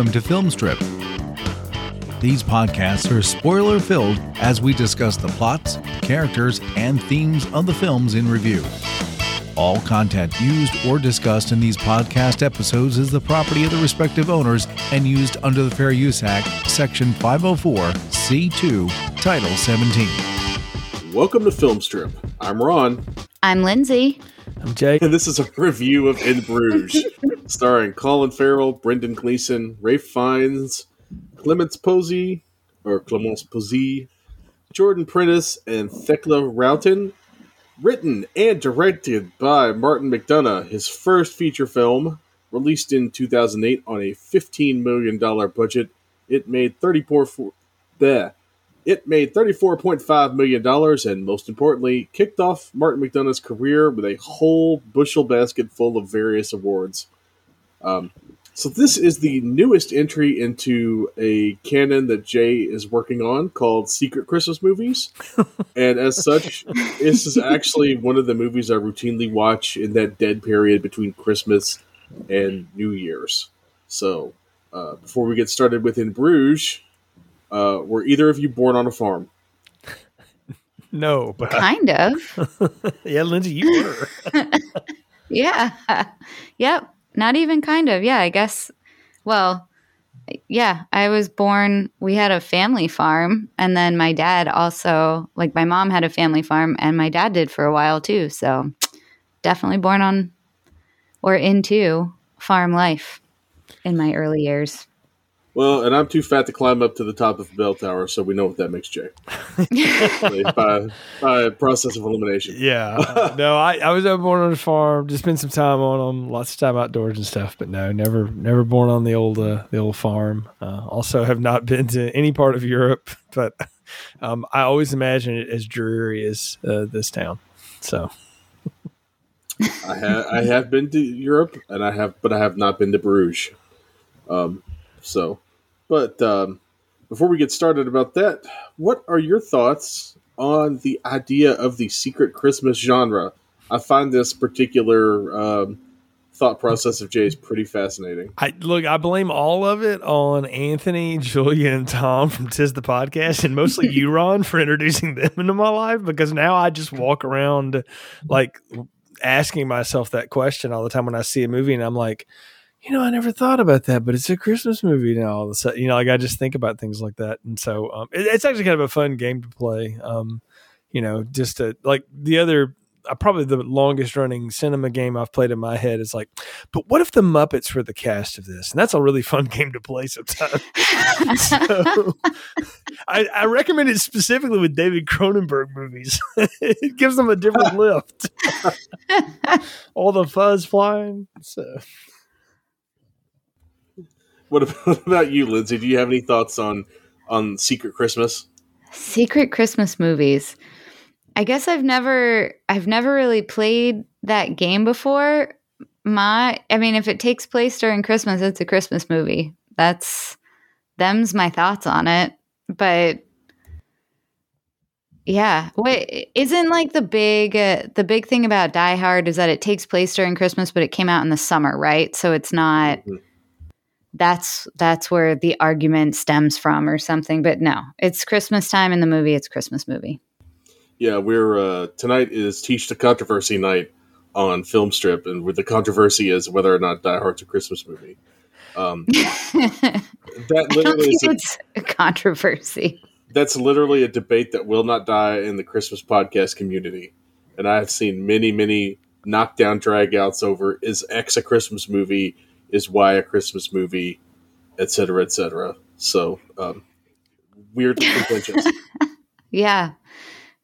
welcome to Filmstrip. These podcasts are spoiler filled as we discuss the plots, characters, and themes of the films in review. All content used or discussed in these podcast episodes is the property of the respective owners and used under the Fair Use Act, Section 504, C2, Title 17. Welcome to Filmstrip. I'm Ron, I'm Lindsay. I'm Jake. and this is a review of In Bruges, starring Colin Farrell, Brendan Gleeson, Ralph Fiennes, Clements Posey, or Clemence Posey, Jordan Prentice, and Thekla Reuten. Written and directed by Martin McDonagh, his first feature film, released in 2008 on a $15 million budget. It made 34 for. It made $34.5 million and, most importantly, kicked off Martin McDonagh's career with a whole bushel basket full of various awards. Um, so, this is the newest entry into a canon that Jay is working on called Secret Christmas Movies. and as such, this is actually one of the movies I routinely watch in that dead period between Christmas and New Year's. So, uh, before we get started with In Bruges, uh, were either of you born on a farm? No, but Kind of. yeah, Lindsay, you were. Yeah. Yep. Not even kind of. Yeah, I guess. Well, yeah, I was born. We had a family farm. And then my dad also, like, my mom had a family farm, and my dad did for a while too. So definitely born on or into farm life in my early years. Well, and I'm too fat to climb up to the top of the bell tower, so we know what that makes Jay. by, by process of elimination. yeah. No, I, I was born on a farm. Just spent some time on them. Lots of time outdoors and stuff. But no, never never born on the old uh, the old farm. Uh, also, have not been to any part of Europe. But um, I always imagine it as dreary as uh, this town. So I have I have been to Europe, and I have, but I have not been to Bruges. Um, so, but um, before we get started about that, what are your thoughts on the idea of the secret Christmas genre? I find this particular um, thought process of Jay's pretty fascinating. I look, I blame all of it on Anthony, Julia, and Tom from Tis the Podcast, and mostly you, Ron, for introducing them into my life because now I just walk around like asking myself that question all the time when I see a movie, and I'm like, you know, I never thought about that, but it's a Christmas movie now. All of a sudden, you know, like I just think about things like that, and so um, it, it's actually kind of a fun game to play. Um, you know, just to like the other uh, probably the longest running cinema game I've played in my head is like, but what if the Muppets were the cast of this? And that's a really fun game to play sometimes. so, I, I recommend it specifically with David Cronenberg movies. it gives them a different lift. All the fuzz flying. So What about, what about you, Lindsay? Do you have any thoughts on on Secret Christmas? Secret Christmas movies. I guess I've never I've never really played that game before. My I mean if it takes place during Christmas, it's a Christmas movie. That's them's my thoughts on it. But yeah, what isn't like the big uh, the big thing about Die Hard is that it takes place during Christmas, but it came out in the summer, right? So it's not Mhm. That's that's where the argument stems from or something. But no, it's Christmas time in the movie. It's Christmas movie. Yeah, we're uh, tonight is Teach the Controversy night on Film Strip, and where the controversy is whether or not Die Hard's a Christmas movie. Um, that literally is a, it's a controversy. that's literally a debate that will not die in the Christmas podcast community, and I have seen many, many knockdown dragouts over is X a Christmas movie, is why a Christmas movie, et cetera, et cetera. So um, weird contentions. Yeah.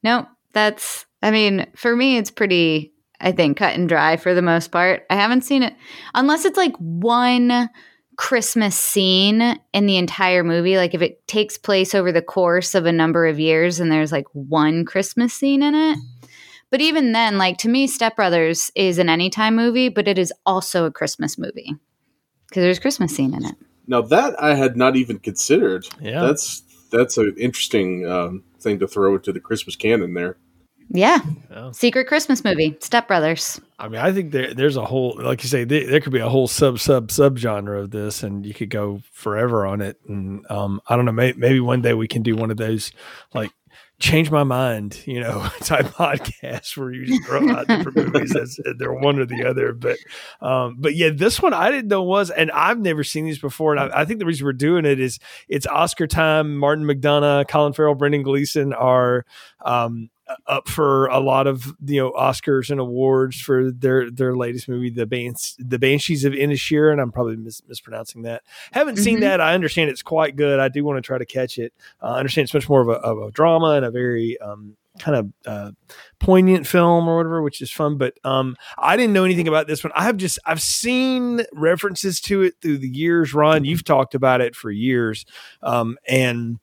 No, that's, I mean, for me, it's pretty, I think, cut and dry for the most part. I haven't seen it, unless it's like one Christmas scene in the entire movie. Like if it takes place over the course of a number of years and there's like one Christmas scene in it. But even then, like to me, Step Brothers is an anytime movie, but it is also a Christmas movie because there's a Christmas scene in it. Now that I had not even considered. Yeah. That's that's an interesting um, thing to throw into the Christmas canon there. Yeah. Yeah. Secret Christmas movie, Step Brothers. I mean, I think there, there's a whole, like you say, there, there could be a whole sub sub sub genre of this, and you could go forever on it. And um, I don't know, may, maybe one day we can do one of those like change my mind, you know, type podcasts where you just throw out different movies as they're one or the other. But, um, but yeah, this one I didn't know was, and I've never seen these before. And I, I think the reason we're doing it is it's Oscar time. Martin McDonagh, Colin Farrell, Brendan Gleeson are, um, up for a lot of you know Oscars and awards for their their latest movie, the Bans- the Banshees of Inisherin. And I'm probably mis- mispronouncing that. Haven't seen Mhm. that. I understand it's quite good. I do want to try to catch it. Uh, I understand it's much more of a, of a drama and a very um, kind of uh, poignant film or whatever, which is fun. But um, I didn't know anything about this one. I have just I've seen references to it through the years. Ron, you've talked about it for years, um, and.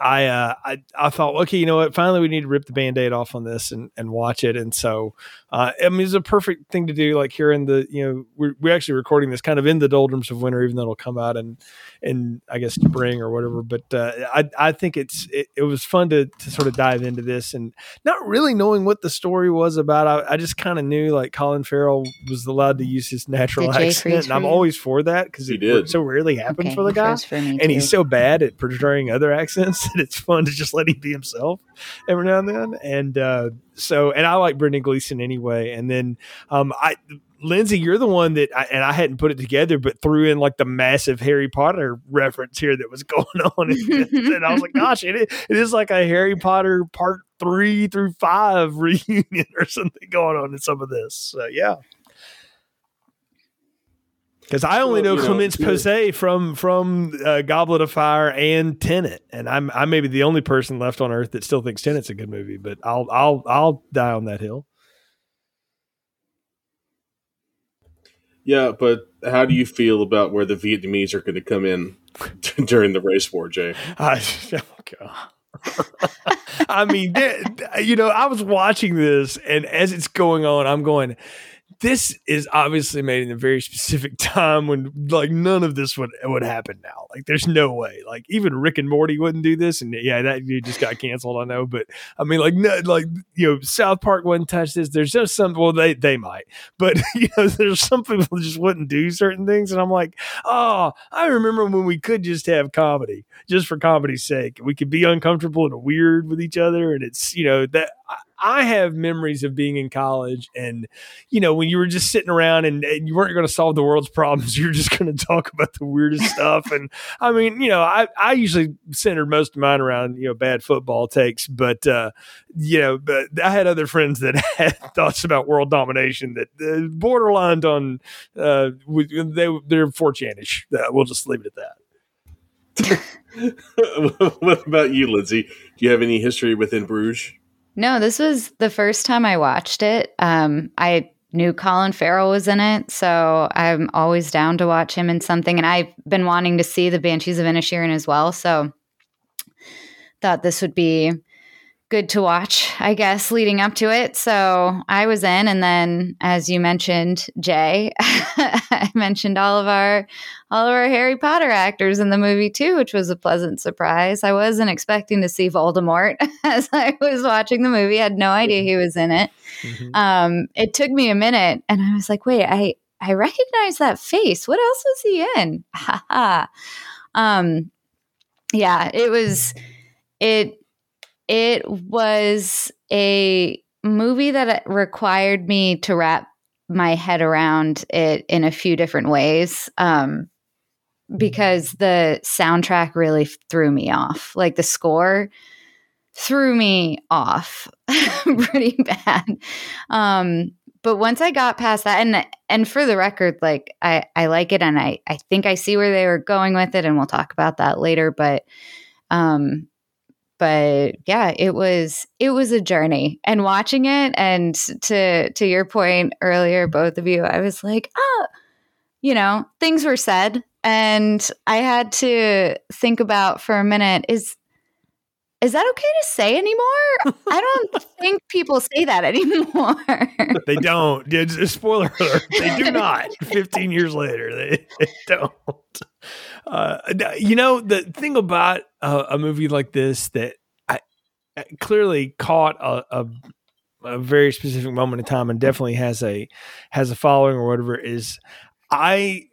I, uh, I I thought, okay, you know what? Finally, we need to rip the band-aid off on this and, and watch it. And so, uh, I mean, it's a perfect thing to do. Like here in the, you know, we're, we're actually recording this kind of in the doldrums of winter, even though it'll come out in, in I guess spring or whatever. But uh, I I think it's it, it was fun to to sort of dive into this and not really knowing what the story was about. I, I just kind of knew like Colin Farrell was allowed to use his natural Did accent, and I'm always for that because He it did. so rarely happens Okay, for the he guy for me and he's so bad at portraying other accents that it's fun to just let him be himself every now and then. And uh, so, and I like Brendan Gleeson anyway. And then um, I, Lindsay, you're the one that, I, and I hadn't put it together, but threw in like the massive Harry Potter reference here that was going on. and I was like, gosh, it it is like a Harry Potter part three through five reunion or something going on in some of this. So, yeah. Because I only Well, know you know, Clemence. Posay from from uh, Goblet of Fire and Tenet, and I'm I may be the only person left on Earth that still thinks Tenet's a good movie, but I'll I'll I'll die on that hill. Yeah, but how do you feel about where the Vietnamese are going to come in during the race war, Jay? I, oh God. I mean, you know, I was watching this, and as it's going on, I'm going. This is obviously made in a very specific time when, like, none of this would would happen now. Like, there's no way. Like, even Rick and Morty wouldn't do this, and yeah, that you just got canceled. I know, but I mean, like, no, like you know, South Park wouldn't touch this. There's just some. Well, they they might, but you know, there's some people just wouldn't do certain things, and I'm like, oh, I remember when we could just have comedy, just for comedy's sake. We could be uncomfortable and weird with each other, and it's you know that I, I have memories of being in college, and you know when you were just sitting around and, and you weren't going to solve the world's problems, you were just going to talk about the weirdest stuff. And I mean, you know, I I usually centered most of mine around you know bad football takes, but uh, you know, but I had other friends that had thoughts about world domination that uh, borderlined on uh, with- they they're 4chanish. Uh, we'll just leave it at that. what about you, Lindsay? Do you have any history within Bruges? No, this was the first time I watched it. Um, I knew Colin Farrell was in it, so I'm always down to watch him in something. And I've been wanting to see the Banshees of Inisherin as well, so thought this would be good to watch, I guess, leading up to it. So I was in, and then as you mentioned, Jay, I mentioned all of our all of our Harry Potter actors in the movie too, which was a pleasant surprise. I wasn't expecting to see Voldemort as I was watching the movie. I had no idea he was in it. Um, it took me a minute, and I was like, "Wait, I I recognize that face. What else was he in?" Ha ha. Um, yeah, it was it it was a movie that required me to wrap my head around it in a few different ways. Um, because the soundtrack really threw me off. Like the score threw me off pretty bad. Um, but once I got past that, and and for the record, like I I like it, and I I think I see where they were going with it, and we'll talk about that later. But um, but yeah, it was it was a journey, and watching it, and to to your point earlier, both of you, I was like, ah, you know, things were said, and I had to think about for a minute is is that okay to say anymore? I don't think people say that anymore. They don't. Spoiler alert. They do not. 15 years later, they, they don't. Uh, you know, the thing about a, movie like this that I, I clearly caught a, a, a very specific moment in time and definitely has a has a following or whatever is I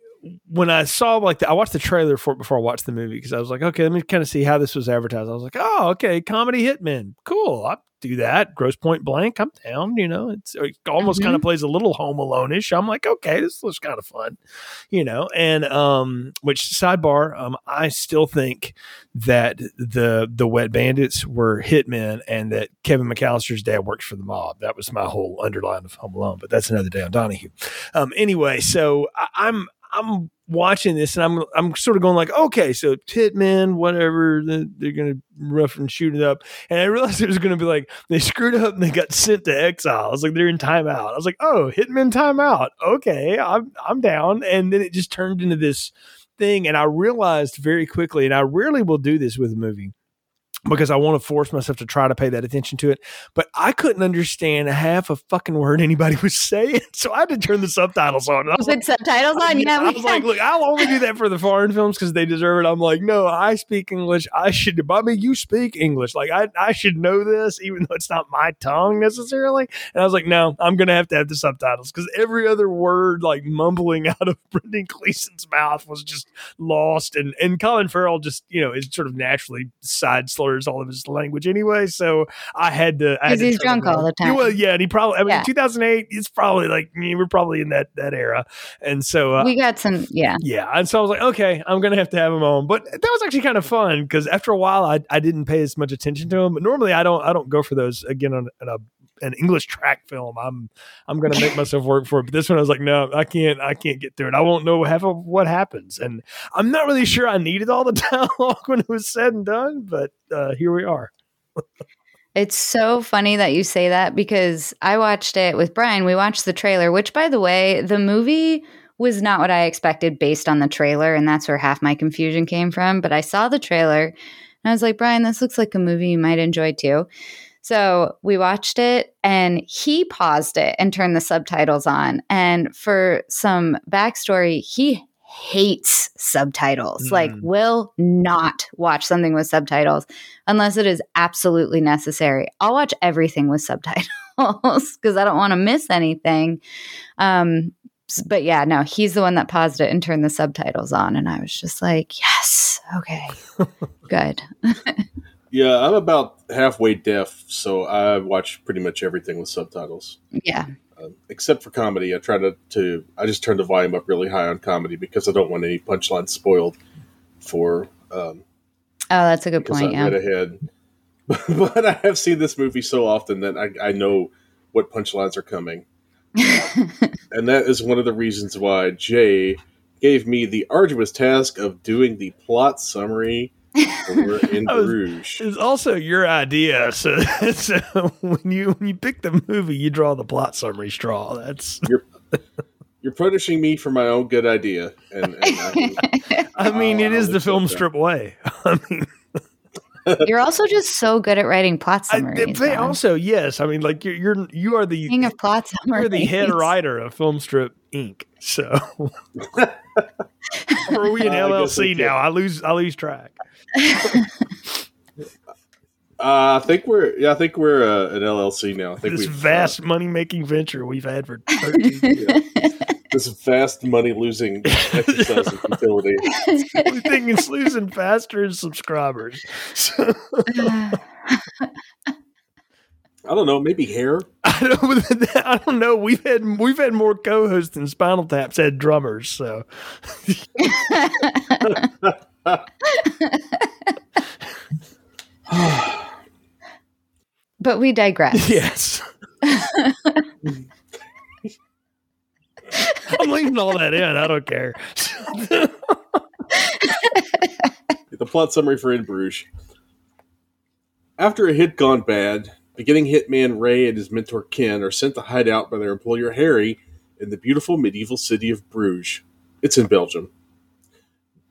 when I saw like the, I watched the trailer for it before I watched the movie because I was like, okay, let me kind of see how this was advertised. I was like, oh, okay, comedy hitman, cool. I do that. Grosse Pointe Blank, I'm down. You know, it's it almost mm-hmm. kind of plays a little Home Alone-ish. I'm like, okay, this looks kind of fun, you know. And um, which sidebar, um, I still think that the the Wet Bandits were hitmen and that Kevin McAllister's dad works for the mob. That was my whole underline of Home Alone. But that's another day on Donahue. Um, anyway, so I, I'm I'm watching this and I'm I'm sort of going like, okay, so Hitman, whatever, they're gonna rough and shoot it up. And I realized it was gonna be like they screwed up and they got sent to exile. I was like, they're in timeout. I was like, oh, Hitman timeout. Okay, I'm I'm down. And then it just turned into this thing. And I realized very quickly, and I rarely will do this with a movie because I want to force myself to try to pay that attention to it. But I couldn't understand half a fucking word anybody was saying, so I had to turn the subtitles on. I was like, subtitles on? Yeah, I was like, look, I'll only do that for the foreign films because they deserve it. I'm like, no, I speak English. I should. I mean, you speak English. Like I, I should know this, even though it's not my tongue necessarily. And I was like, no, I'm gonna have to have the subtitles because every other word, like mumbling out of Brendan Gleeson's mouth, was just lost. And and Colin Farrell just, you know, is sort of naturally side slurred all of his language anyway. So I had to. Because he's drunk all the time. Well, yeah, and he probably. I mean, yeah. 2008. It's probably like we're probably in that that era, and so uh, we got some. Yeah, yeah, and so I was like, okay, I'm gonna have to have him on. But that was actually kind of fun because after a while, I I didn't pay as much attention to him. But normally, I don't I don't go for those again on, on a an English track film. I'm I'm gonna make myself work for it. But this one I was like, no, I can't I can't get through it. I won't know half of what happens. And I'm not really sure I needed all the dialogue when it was said and done, but uh, here we are. It's so funny that you say that because I watched it with Brian. We watched the trailer, which by the way, the movie was not what I expected based on the trailer, and that's where half my confusion came from. But I saw the trailer and I was like, Brian, this looks like a movie you might enjoy too. So we watched it and he paused it and turned the subtitles on. And for some backstory, he hates subtitles. Mm. Like, will not watch something with subtitles unless it is absolutely necessary. I'll watch everything with subtitles because I don't want to miss anything. Um, but yeah, no, he's the one that paused it and turned the subtitles on. And I was just like, yes, okay, good. Yeah, I'm about halfway deaf, so I watch pretty much everything with subtitles. Yeah. Uh, except for comedy, I try to, to I just turn the volume up really high on comedy because I don't want any punchlines spoiled for. Um, oh, that's a good point. I yeah. ahead, but I have seen this movie so often that I, I know what punchlines are coming, and that is one of the reasons why Jay gave me the arduous task of doing the plot summary we're in Bruges. It's also your idea. So, so when you when you pick the movie, you draw the plot summary straw. That's you're you're punishing me for my own good idea. And, and I, I, mean, it is the film strip way. I mean. You're also just so good at writing plot summaries. I, also, yes. I mean, like you're you're you are the king of plot summaries. You're the head writer of Film Strip Inc. So, are we an uh, LLC now? I lose I lose track. Uh, I think we're yeah, I think we're uh, an LLC now. I think this vast uh, money making venture we've had for thirteen years. This vast money losing exercise of futility. The only thing is losing faster is subscribers. So. I don't know, maybe hair. I don't, I don't know. We've had we've had more co-hosts than Spinal Tap's had drummers. So, but we digress. Yes. I'm leaving all that in. I don't care. the plot summary for In Bruges. After a hit gone bad, beginning hitman Ray and his mentor Ken are sent to hide out by their employer Harry in the beautiful medieval city of Bruges. It's in Belgium.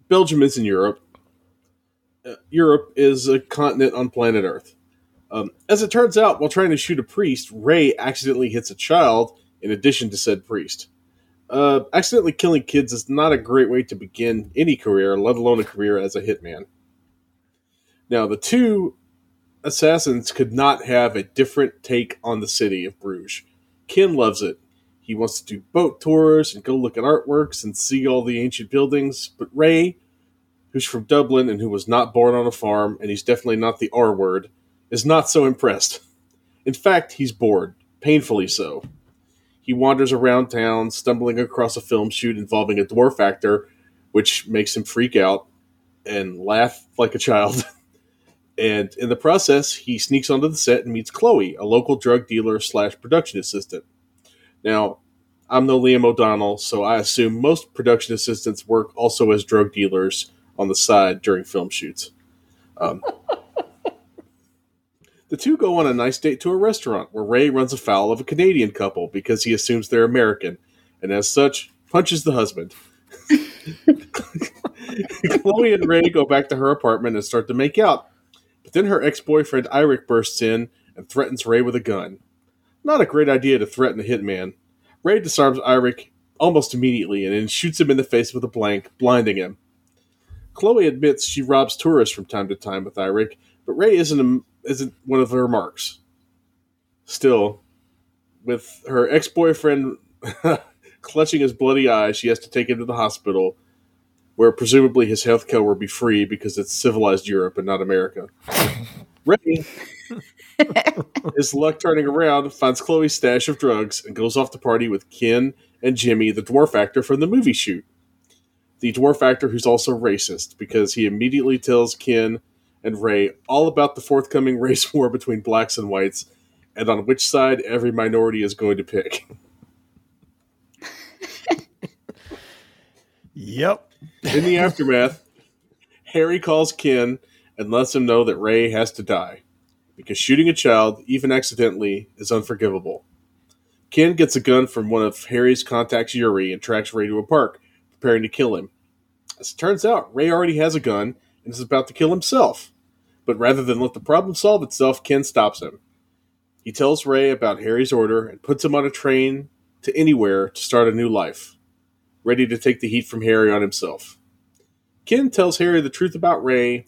Belgium is in Europe. Uh, Europe is a continent on planet Earth. Um, as it turns out, while trying to shoot a priest, Ray accidentally hits a child in addition to said priest. Uh, accidentally killing kids is not a great way to begin any career, let alone a career as a hitman. Now, the two assassins could not have a different take on the city of Bruges. Ken loves it. He wants to do boat tours and go look at artworks and see all the ancient buildings. But Ray, who's from Dublin and who was not born on a farm, and he's definitely not the R word, is not so impressed. In fact, he's bored, painfully so. He wanders around town, stumbling across a film shoot involving a dwarf actor, which makes him freak out and laugh like a child. and in the process, he sneaks onto the set and meets Chloe, a local drug dealer slash production assistant. Now, I'm no Liam O'Donnell, so I assume most production assistants work also as drug dealers on the side during film shoots. Um, the two go on a nice date to a restaurant where Ray runs afoul of a Canadian couple because he assumes they're American, and as such, punches the husband. Chloe and Ray go back to her apartment and start to make out, but then her ex boyfriend Eirik bursts in and threatens Ray with a gun. Not a great idea to threaten a hitman. Ray disarms Eirik almost immediately and then shoots him in the face with a blank, blinding him. Chloe admits she robs tourists from time to time with Eirik, but Ray isn't a, isn't one of her marks. Still, with her ex boyfriend clutching his bloody eye, she has to take him to the hospital, where presumably his health care will be free because it's civilized Europe and not America. Ray, his luck turning around, finds Chloe's stash of drugs and goes off to party with Ken and Jimmy, the dwarf actor from the movie shoot. The dwarf actor who's also racist because he immediately tells Ken and Ray all about the forthcoming race war between blacks and whites and on which side every minority is going to pick. Yep. In the aftermath, Harry calls Ken and lets him know that Ray has to die because shooting a child, even accidentally, is unforgivable. Ken gets a gun from one of Harry's contacts, Yuri, and tracks Ray to a park, preparing to kill him. As it turns out, Ray already has a gun and is about to kill himself. But rather than let the problem solve itself, Ken stops him. He tells Ray about Harry's order and puts him on a train to anywhere to start a new life, ready to take the heat from Harry on himself. Ken tells Harry the truth about Ray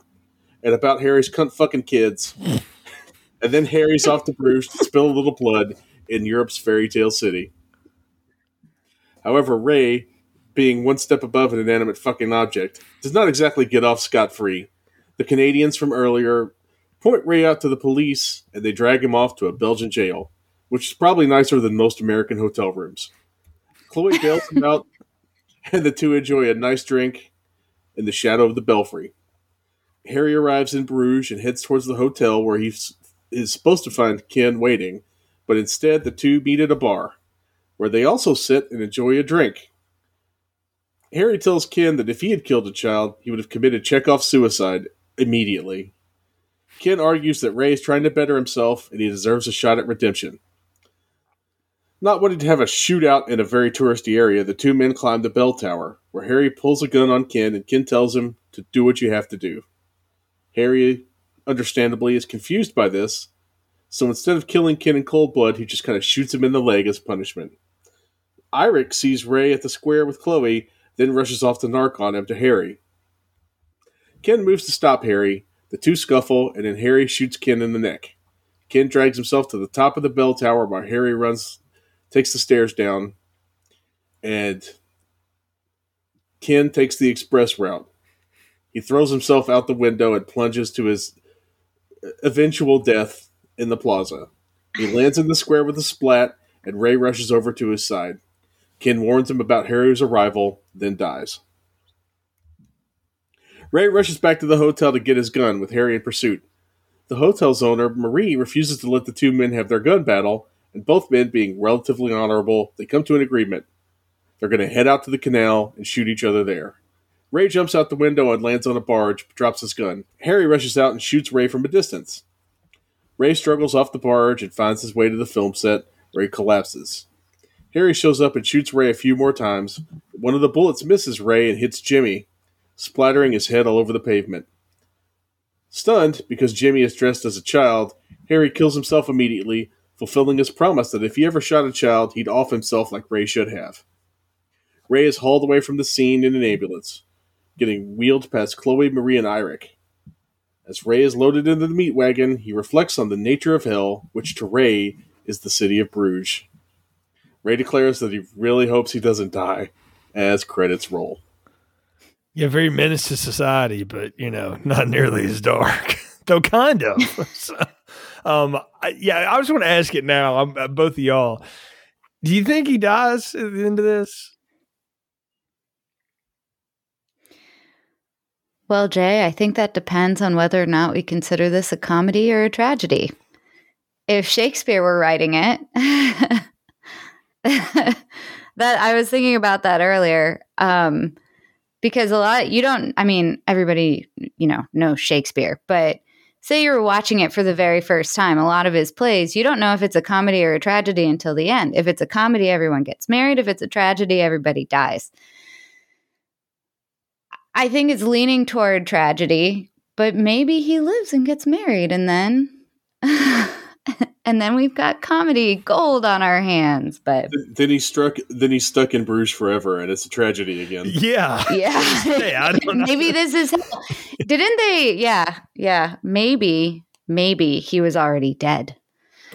and about Harry's cunt fucking kids. and then Harry's off to Bruges to spill a little blood in Europe's fairy tale city. However, Ray, being one step above an inanimate fucking object, does not exactly get off scot free. The Canadians from earlier point Ray out to the police and they drag him off to a Belgian jail, which is probably nicer than most American hotel rooms. Chloe bails him out, and the two enjoy a nice drink in the shadow of the belfry. Harry arrives in Bruges and heads towards the hotel where he is supposed to find Ken waiting, but instead the two meet at a bar, where they also sit and enjoy a drink. Harry tells Ken that if he had killed a child, he would have committed Chekhov's suicide immediately. Ken argues that Ray is trying to better himself and he deserves a shot at redemption. Not wanting to have a shootout in a very touristy area, the two men climb the bell tower, where Harry pulls a gun on Ken and Ken tells him to do what you have to do. Harry, understandably, is confused by this, so instead of killing Ken in cold blood, he just kind of shoots him in the leg as punishment. Eirik sees Ray at the square with Chloe, then rushes off to narc on him to Harry. Ken moves to stop Harry, the two scuffle, and then Harry shoots Ken in the neck. Ken drags himself to the top of the bell tower while Harry runs, takes the stairs down, and Ken takes the express route. He throws himself out the window and plunges to his eventual death in the plaza. He lands in the square with a splat, and Ray rushes over to his side. Ken warns him about Harry's arrival, then dies. Ray rushes back to the hotel to get his gun, with Harry in pursuit. The hotel's owner, Marie, refuses to let the two men have their gun battle, and both men being relatively honorable, they come to an agreement. They're going to head out to the canal and shoot each other there. Ray jumps out the window and lands on a barge, but drops his gun. Harry rushes out and shoots Ray from a distance. Ray struggles off the barge and finds his way to the film set, where he collapses. Harry shows up and shoots Ray a few more times. One of the bullets misses Ray and hits Jimmy, splattering his head all over the pavement. Stunned because Jimmy is dressed as a child, Harry kills himself immediately, fulfilling his promise that if he ever shot a child, he'd off himself like Ray should have. Ray is hauled away from the scene in an ambulance, getting wheeled past Chloe, Marie, and Eirik. As Ray is loaded into the meat wagon, he reflects on the nature of hell, which to Ray is the city of Bruges. Ray declares that he really hopes he doesn't die as credits roll. Yeah, very menace to society, but you know, not nearly as dark, though kind of. um, I, yeah, I just want to ask it now. I'm, uh, both of y'all. Do you think he dies at the end of this? Well, Jay, I think that depends on whether or not we consider this a comedy or a tragedy. If Shakespeare were writing it, that I was thinking about that earlier. Um, because a lot you don't I mean, everybody, you know, knows Shakespeare, but say you're watching it for the very first time, a lot of his plays, you don't know if it's a comedy or a tragedy until the end. If it's a comedy, everyone gets married. If it's a tragedy, everybody dies. I think it's leaning toward tragedy, but maybe he lives and gets married and then and then we've got comedy gold on our hands. But then he struck. Then he's stuck in Bruges forever, and it's a tragedy again. Yeah, yeah. hey, maybe this is. Didn't they? Yeah, yeah. Maybe, maybe he was already dead,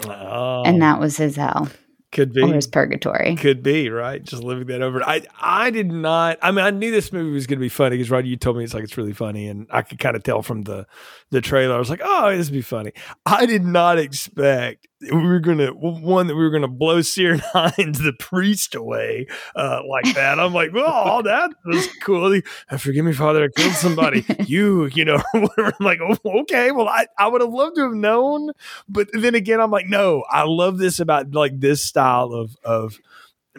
oh. and that was his hell. Could be. Or his purgatory. Could be, right? Just living that over. I I did not I mean I knew this movie was gonna be funny because Roddy, you told me it's like it's really funny and I could kind of tell from the the trailer. I was like, oh, this would be funny. I did not expect we were gonna one that we were gonna blow Ciarán Hinds, the priest, away uh, like that. I'm like, well, oh, that was cool. He, Forgive me, Father, I killed somebody. you, you know, whatever. I'm like, oh, okay, well, I, I would have loved to have known, but then again, I'm like, no, I love this about like this style of of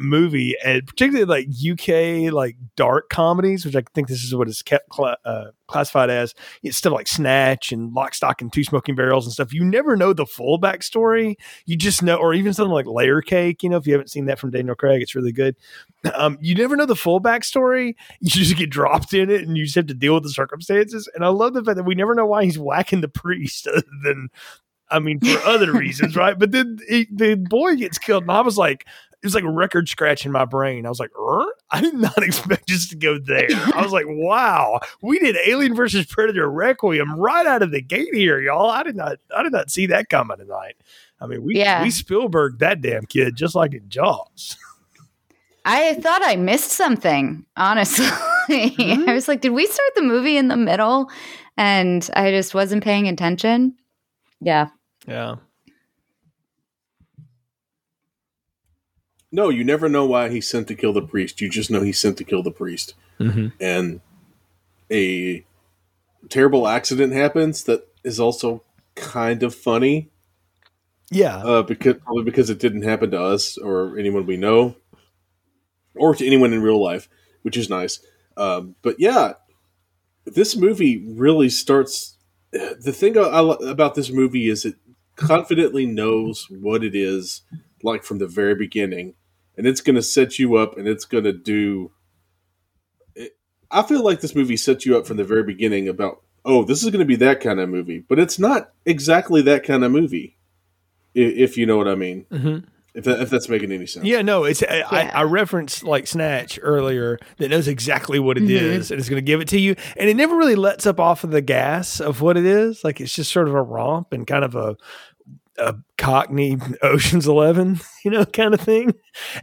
movie, and particularly like UK like dark comedies, which I think this is what it's kept cl- uh, classified as. It's stuff like Snatch and Lock, Stock, and Two Smoking Barrels and stuff. You never know the full backstory. You just know, or even something like Layer Cake. You know, if you haven't seen that from Daniel Craig, it's really good. Um, you never know the full backstory. You just get dropped in it, and you just have to deal with the circumstances. And I love the fact that we never know why he's whacking the priest, other than I mean, for other reasons, right? But then he, the boy gets killed, and I was like, it was like a record scratch in my brain. I was like, er? I did not expect us to go there. I was like, wow, we did Alien versus Predator Requiem right out of the gate here, y'all. I did not, I did not see that coming tonight. I mean, we yeah. we Spielberg that damn kid just like in Jaws. I thought I missed something, honestly. Mm-hmm. I was like, did we start the movie in the middle? And I just wasn't paying attention. Yeah. Yeah. No, you never know why he's sent to kill the priest. You just know he's sent to kill the priest. Mm-hmm. And a terrible accident happens that is also kind of funny. Yeah. Uh, because probably because it didn't happen to us or anyone we know, or to anyone in real life, which is nice. Um, but yeah, this movie really starts. The thing I, about this movie is it confidently knows what it is like from the very beginning and it's going to set you up and it's going to do it, i feel like this movie sets you up from the very beginning about oh this is going to be that kind of movie but it's not exactly that kind of movie if, you know what i mean mm-hmm. if, that, if that's making any sense yeah no it's yeah. I, I, referenced like snatch earlier that knows exactly what it mm-hmm. is and it's going to give it to you and it never really lets up off of the gas of what it is like it's just sort of a romp and kind of a a Cockney Ocean's Eleven, you know, kind of thing.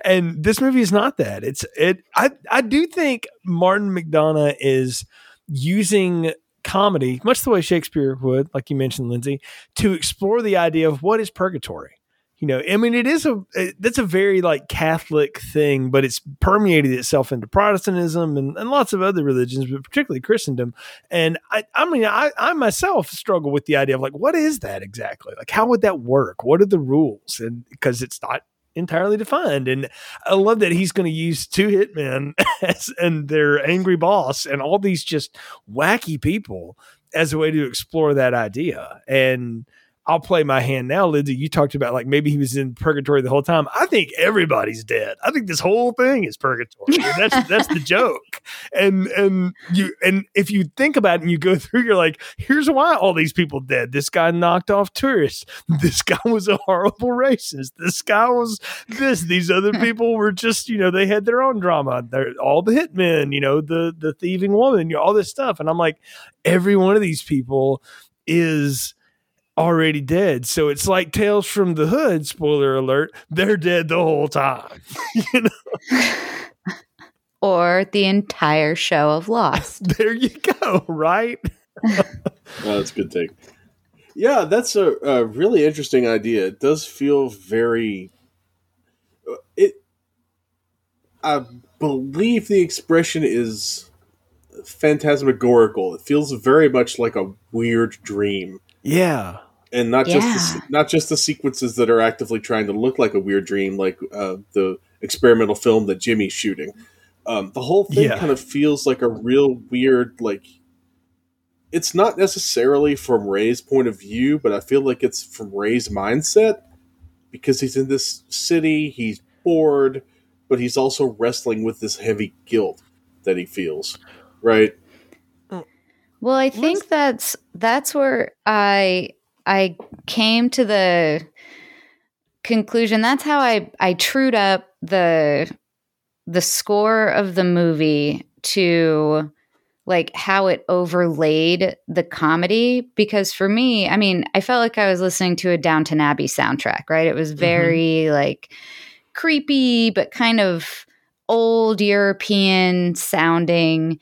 And this movie is not that. It's it. I I do think Martin McDonagh is using comedy, much the way Shakespeare would, like you mentioned, Lindsay, to explore the idea of what is purgatory you know i mean it is a it, that's a very like catholic thing but it's permeated itself into protestantism and, and lots of other religions but particularly christendom. And i i mean i i myself struggle with the idea of like what is that exactly? Like how would that work? What are the rules? And because it's not entirely defined. And i love that he's going to use two hitmen as, and their angry boss and all these just wacky people as a way to explore that idea. And I'll play my hand now, Lindsay. You talked about like maybe he was in purgatory the whole time. I think everybody's dead. I think this whole thing is purgatory. that's that's the joke. And and you and if you think about it and you go through, you're like, here's why all these people dead. This guy knocked off tourists. This guy was a horrible racist. This guy was this. These other people were just, you know, they had their own drama. They're all the hitmen, you know, the the thieving woman, you know, all this stuff. And I'm like, every one of these people is already dead. So it's like Tales from the Hood, spoiler alert, they're dead the whole time. you know? or the entire show of Lost. there you go, right? oh, that's a good take. Yeah, that's a, a, really interesting idea. It does feel very. uh, It. I believe the expression is phantasmagorical. It feels very much like a weird dream, Yeah. And not just the, not just the sequences that are actively trying to look like a weird dream, like uh, the experimental film that Jimmy's shooting. Um, the whole thing Yeah. kind of feels like a real weird like it's not necessarily from Ray's point of view, but I feel like it's from Ray's mindset because he's in this city, he's bored, but he's also wrestling with this heavy guilt that he feels. Right? Well, I think that's that's where I I came to the conclusion. That's how I I trued up the the score of the movie to like how it overlaid the comedy because for me, I mean, I felt like I was listening to a Downton Abbey soundtrack, right? It was mm-hmm. very like creepy but kind of old European sounding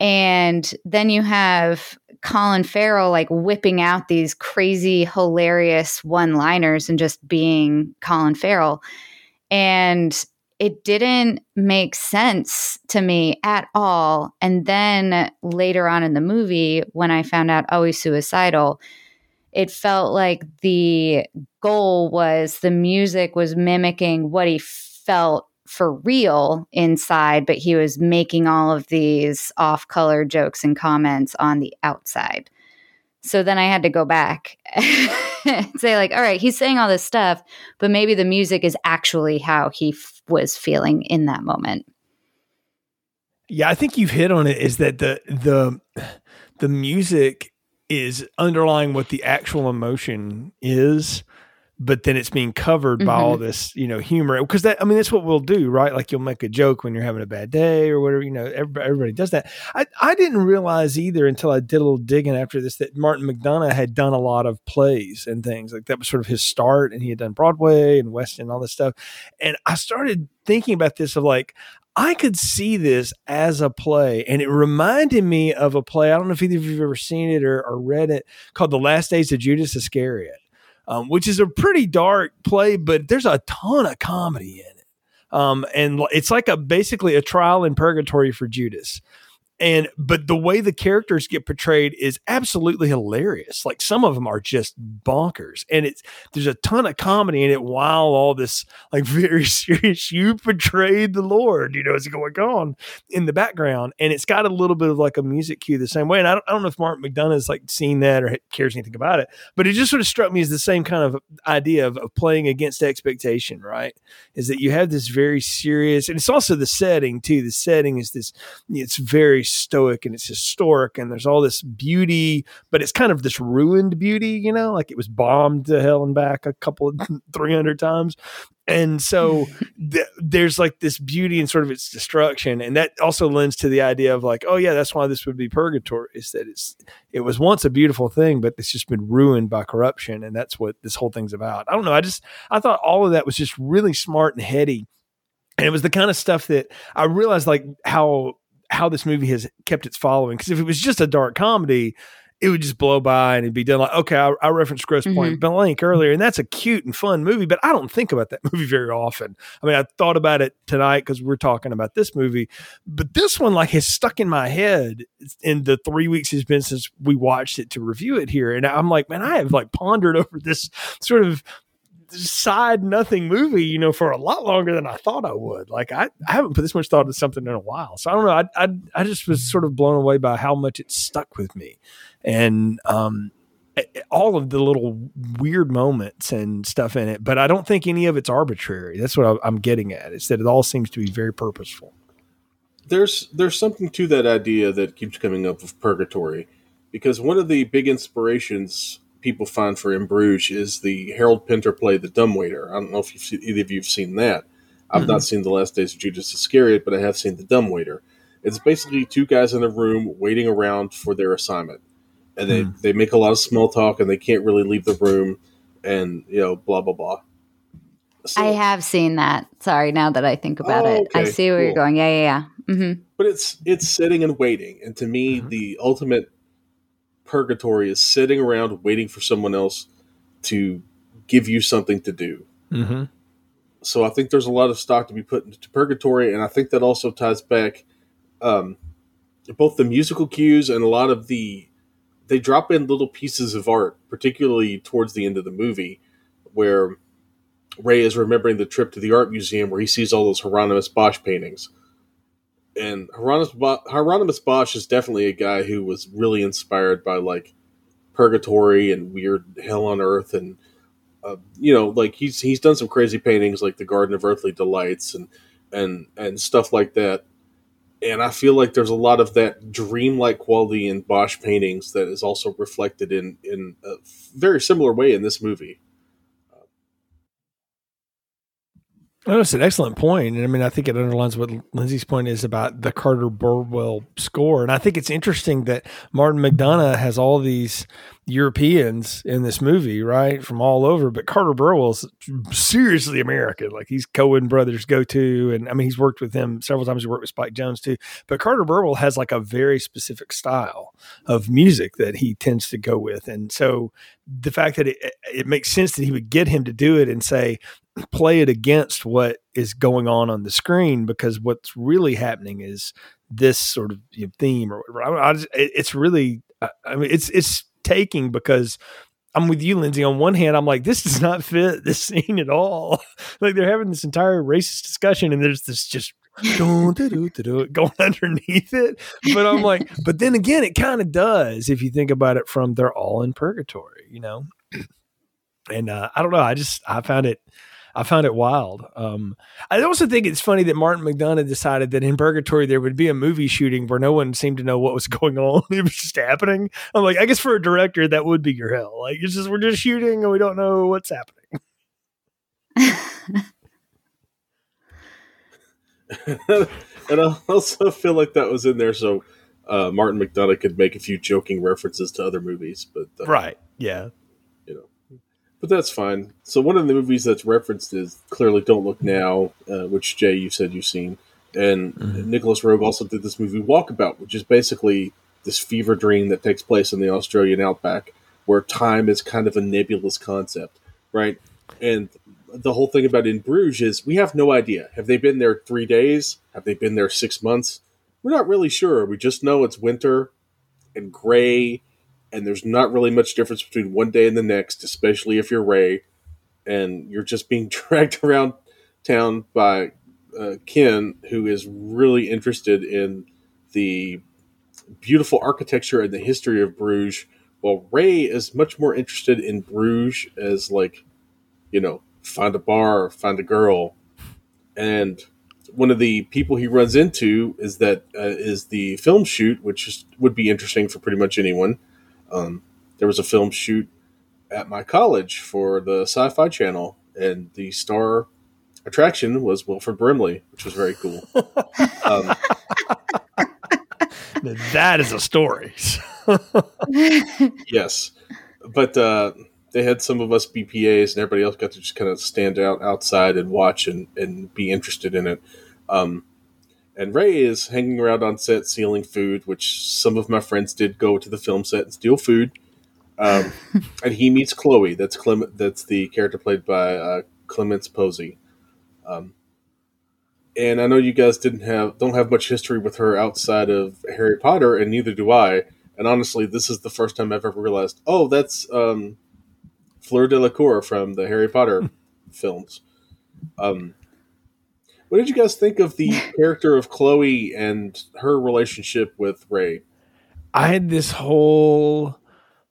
and then you have Colin Farrell like whipping out these crazy, hilarious one liners and just being Colin Farrell. And it didn't make sense to me at all. And then later on in the movie, when I found out, oh, he's suicidal, it felt like the goal was the music was mimicking what he felt for real inside, but he was making all of these off color jokes and comments on the outside. So then I had to go back and say, like, all right, he's saying all this stuff, but maybe the music is actually how he f- was feeling in that moment. Yeah, I think you've hit on it is that the the the music is underlying what the actual emotion is, but then it's being covered by all mm-hmm. this, you know, humor. Because that I mean that's what we'll do, right? Like you'll make a joke when you're having a bad day or whatever, you know, everybody, everybody does that. I, I didn't realize either until I did a little digging after this that Martin McDonagh had done a lot of plays and things. Like that was sort of his start and he had done Broadway and West End, all this stuff. And I started thinking about this of like, I could see this as a play, and it reminded me of a play. I don't know if either of you have ever seen it or, or read it called The Last Days of Judas Iscariot, um, which is a pretty dark play, but there's a ton of comedy in it. Um, and it's like a basically a trial in purgatory for Judas. And but the way the characters get portrayed is absolutely hilarious. Like some of them are just bonkers, and it's there's a ton of comedy in it while all this like very serious you portrayed the lord you know is going on in the background. And it's got a little bit of like a music cue the same way. And i don't, I don't know if mark McDonagh has like seen that or cares anything about it but it just sort of struck me as the same kind of idea of, of playing against expectation right? Is that you have this very serious and it's also the setting too. The setting is this it's very stoic and it's historic and there's all this beauty but it's kind of this ruined beauty you know like it was bombed to hell and back a couple of 300 times. And so th- there's like this beauty and sort of its destruction. And that also lends to the idea of like oh yeah that's why this would be purgatory is that it's it was once a beautiful thing but it's just been ruined by corruption. And that's what this whole thing's about. I don't know. I just i thought all of that was just really smart and heady. And it was the kind of stuff that i realized like how how this movie has kept its following because if it was just a dark comedy it would just blow by and it'd be done like okay i, I referenced gross mm-hmm. point blank earlier and that's a cute and fun movie but i don't think about that movie very often. I mean i thought about it tonight because we're talking about this movie but this one like has stuck in my head in the three weeks it's been since we watched it to review it here and i'm like man i have like pondered over this sort of side nothing movie, you know, for a lot longer than I thought I would. Like I, I haven't put this much thought into something in a while. So I don't know. I, I, I just was sort of blown away by how much it stuck with me. And, um, all of the little weird moments and stuff in it, but I don't think any of it's arbitrary. That's what I'm getting at. Is that it all seems to be very purposeful. there's there's something to that idea that keeps coming up of purgatory, because one of the big inspirations people find for In Bruges is the Harold Pinter play The Dumbwaiter. I don't know if you've seen, either of you have seen that. I've not seen The Last Days of Judas Iscariot, but I have seen The Dumbwaiter. It's basically two guys in a room waiting around for their assignment, and they Hmm. they make a lot of small talk, and they can't really leave the room, and you know, blah blah blah. So- I have seen that. Sorry, now that I think about Oh, it, I see where you're going. Yeah, yeah, yeah. hmm but it's it's sitting and waiting and to me Mhm. the ultimate purgatory is sitting around waiting for someone else to give you something to do Mm-hmm. so i think there's a lot of stock to be put into purgatory and i think that also ties back um, both the musical cues and a lot of the they drop in little pieces of art particularly towards the end of the movie where ray is remembering the trip to the art museum where he sees all those hieronymus bosch paintings and Hieronymus, Bo- Hieronymus Bosch is definitely a guy who was really inspired by like purgatory and weird hell on earth and uh, you know like he's he's done some crazy paintings like the Garden of Earthly Delights and and and stuff like that. And I feel like there's a lot of that dreamlike quality in Bosch paintings that is also reflected in in a very similar way in this movie. Oh, that's an excellent point. And I mean, I think it underlines what Lindsay's point is about the Carter Burwell score. And I think it's interesting that Martin McDonagh has all these Europeans in this movie, right? From all over. But Carter Burwell's seriously American. Like he's Coen Brothers go to. And I mean, he's worked with him several times. He worked with Spike Jonze too. But Carter Burwell has like a very specific style of music that he tends to go with. And so the fact that it, it makes sense that he would get him to do it and say, play it against what is going on on the screen because what's really happening is this sort of you know, theme or whatever. I, I just, it, it's really, I, I mean, it's it's taking because I'm with you, Lindsay. On one hand, I'm like, this does not fit this scene at all. like they're having this entire racist discussion, and there's this just going underneath it. But I'm like, but then again, it kind of does if you think about it from they're all in purgatory, you know. And uh, I don't know. I just I found it. I found it wild. Um, I also think it's funny that Martin McDonagh decided that in Purgatory there would be a movie shooting where no one seemed to know what was going on. It was just happening. I'm like, I guess for a director that would be your hell. Like it's just we're just shooting and we don't know what's happening. and I also feel like that was in there so uh, Martin McDonagh could make a few joking references to other movies, but uh, Right. Yeah. But that's fine. So one of the movies that's referenced is clearly "Don't Look Now," uh, which Jay you said you've seen, and Mhm. Nicolas Roeg also did this movie Walkabout, which is basically this fever dream that takes place in the Australian outback, where time is kind of a nebulous concept, right? And the whole thing about In Bruges is we have no idea. Have they been there three days? Have they been there six months? We're not really sure. We just know it's winter and gray, and there's not really much difference between one day and the next, especially if you're Ray and you're just being dragged around town by uh, Ken, who is really interested in the beautiful architecture and the history of Bruges, while Ray is much more interested in Bruges as like, you know, find a bar, find a girl, and one of the people he runs into is that uh, is the film shoot, which is, would be interesting for pretty much anyone. Um, there was a film shoot at my college for the Sci-Fi Channel, and the star attraction was Wilford Brimley, which was very cool. um, that is a story. yes, but uh, they had some of us BPAs, and everybody else got to just kind of stand out outside and watch and, and be interested in it. Um, and Ray is hanging around on set stealing food, which some of my friends did go to the film set and steal food. Um, and he meets Chloe. That's Clement. That's the character played by uh, Clémence Poésy. Um, and I know you guys didn't have don't have much history with her outside of Harry Potter, and neither do I. And honestly, this is the first time I've ever realized, oh, that's um, Fleur Delacour from the Harry Potter films. Um, what did you guys think of the character of Chloe and her relationship with Ray? I had this whole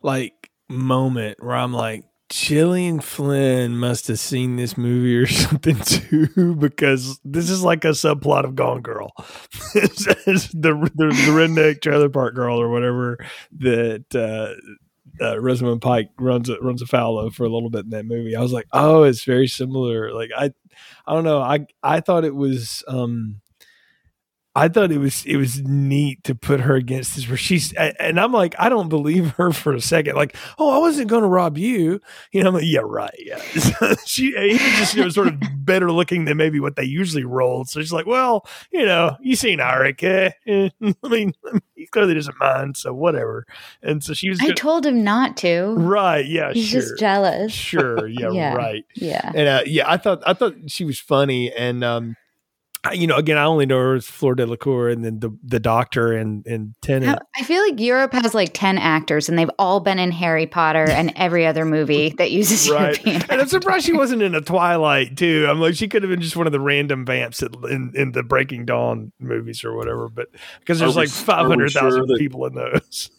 like moment where I'm like, Gillian Flynn must have seen this movie or something too, because this is like a subplot of Gone Girl. It's- it's the, the the redneck trailer park girl or whatever that uh, uh, Rosamund Pike runs runs afoul of for a little bit in that movie. I was like, oh, it's very similar. Like I, I don't know. I I thought it was. um I thought it was it was neat to put her against this where she's and I'm like I don't believe her for a second like oh I wasn't going to rob you you know I'm like yeah right yeah she even just you know sort of better looking than maybe what they usually rolled so she's like well you know you seen Eirik eh. I mean he clearly doesn't mind so whatever and so she was I gonna, told him not to. right yeah He's sure just jealous. sure yeah, Yeah. right Yeah. and uh, yeah, I thought I thought she was funny, and um, I- you know, again, I only know her as Fleur Delacour, and then the the doctor and and Tennant. How- I feel like Europe has like 10 actors and they've all been in Harry Potter and every other movie that uses Right, European and I'm surprised she wasn't in a Twilight too. I'm like, she could have been just one of the random vamps at- in in the Breaking Dawn movies or whatever. But because there's we- like five hundred thousand sure people in those.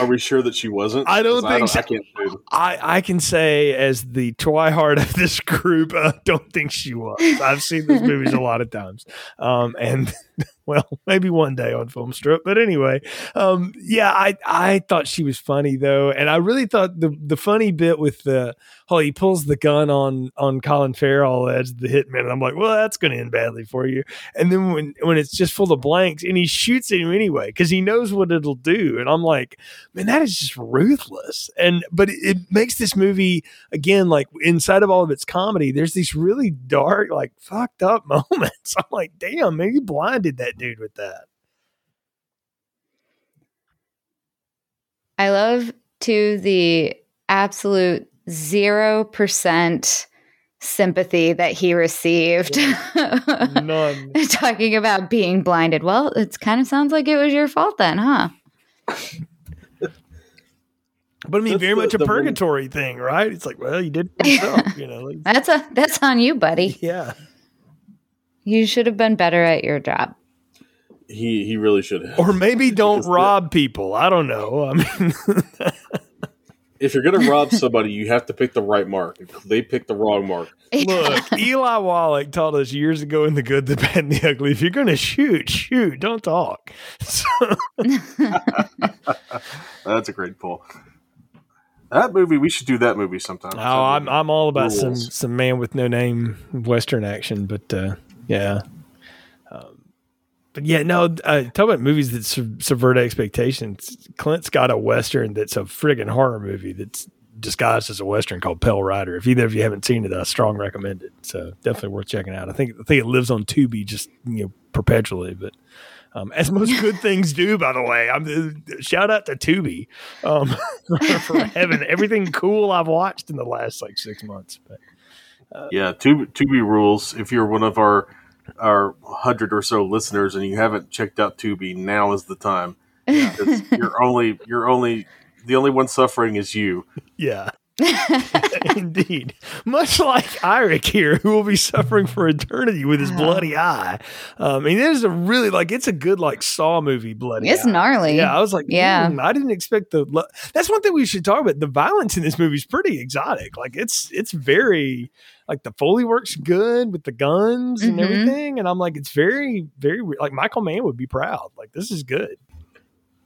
Are we sure that she wasn't? I don't think so. I can't. I, I can say as the Twihard of this group, I don't think she was. I've seen these movies a lot of times. Um, and well, maybe one day on film strip. But anyway, um, yeah, I, I thought she was funny though. And I really thought the, the funny bit with the, oh, he pulls the gun on, on Colin Farrell as the hitman. And I'm like, well, that's going to end badly for you. And then when, when it's just full of blanks and he shoots him anyway, because he knows what it'll do. And I'm like, man, that is just ruthless. And but it, it makes this movie again like inside of all of its comedy, there's these really dark, like fucked up moments. I'm like, damn, man, you blinded that dude with that. I love to the absolute 0% sympathy that he received. None. Talking about being blinded. Well, it kind of sounds like it was your fault then, huh? But I mean, That's very the- much a the one- purgatory thing, right? It's like, well, you did it yourself, you know. like- That's a that's on you, buddy. yeah. You should have been better at your job. He he really should have. Or maybe don't Because the- rob people. I don't know. I mean, If you're gonna rob somebody, you have to pick the right mark. They picked the wrong mark. Look, Eli Wallach taught us years ago in The Good, the Bad, and the Ugly if you're going to shoot, shoot, don't talk. So, That's a great pull. That movie, we should do that movie sometime. oh, I'm, I'm all about some, some man with no name Western action, but uh, yeah. But yeah, no, uh, talk about movies that sub- subvert expectations. Clint's got a Western that's a friggin' horror movie that's disguised as a Western called Pale Rider. If either of you haven't seen it, I strong recommend it. So definitely worth checking out. I think I think it lives on Tubi just you know perpetually, but um, as most good things do, by the way. I'm uh, shout out to Tubi um, for, for having everything cool I've watched in the last like six months. But Yeah, Tubi, Tubi rules. If you're one of our our hundred or so listeners and you haven't checked out Tubi, now is the time. 'Cause you're only you're only the only one suffering is you. yeah. Indeed. Much like Eirik here, who will be suffering for eternity with his bloody eye. Um, I mean, it is a really like it's a good like Saw movie bloody. It's eye. gnarly. Yeah, I was like, Yeah. yeah, I didn't expect the. lo- That's one thing we should talk about. The violence in this movie is pretty exotic. Like it's it's very like the foley works good with the guns and Mhm. everything, and I'm like, it's very very like Michael Mann would be proud. Like this is good.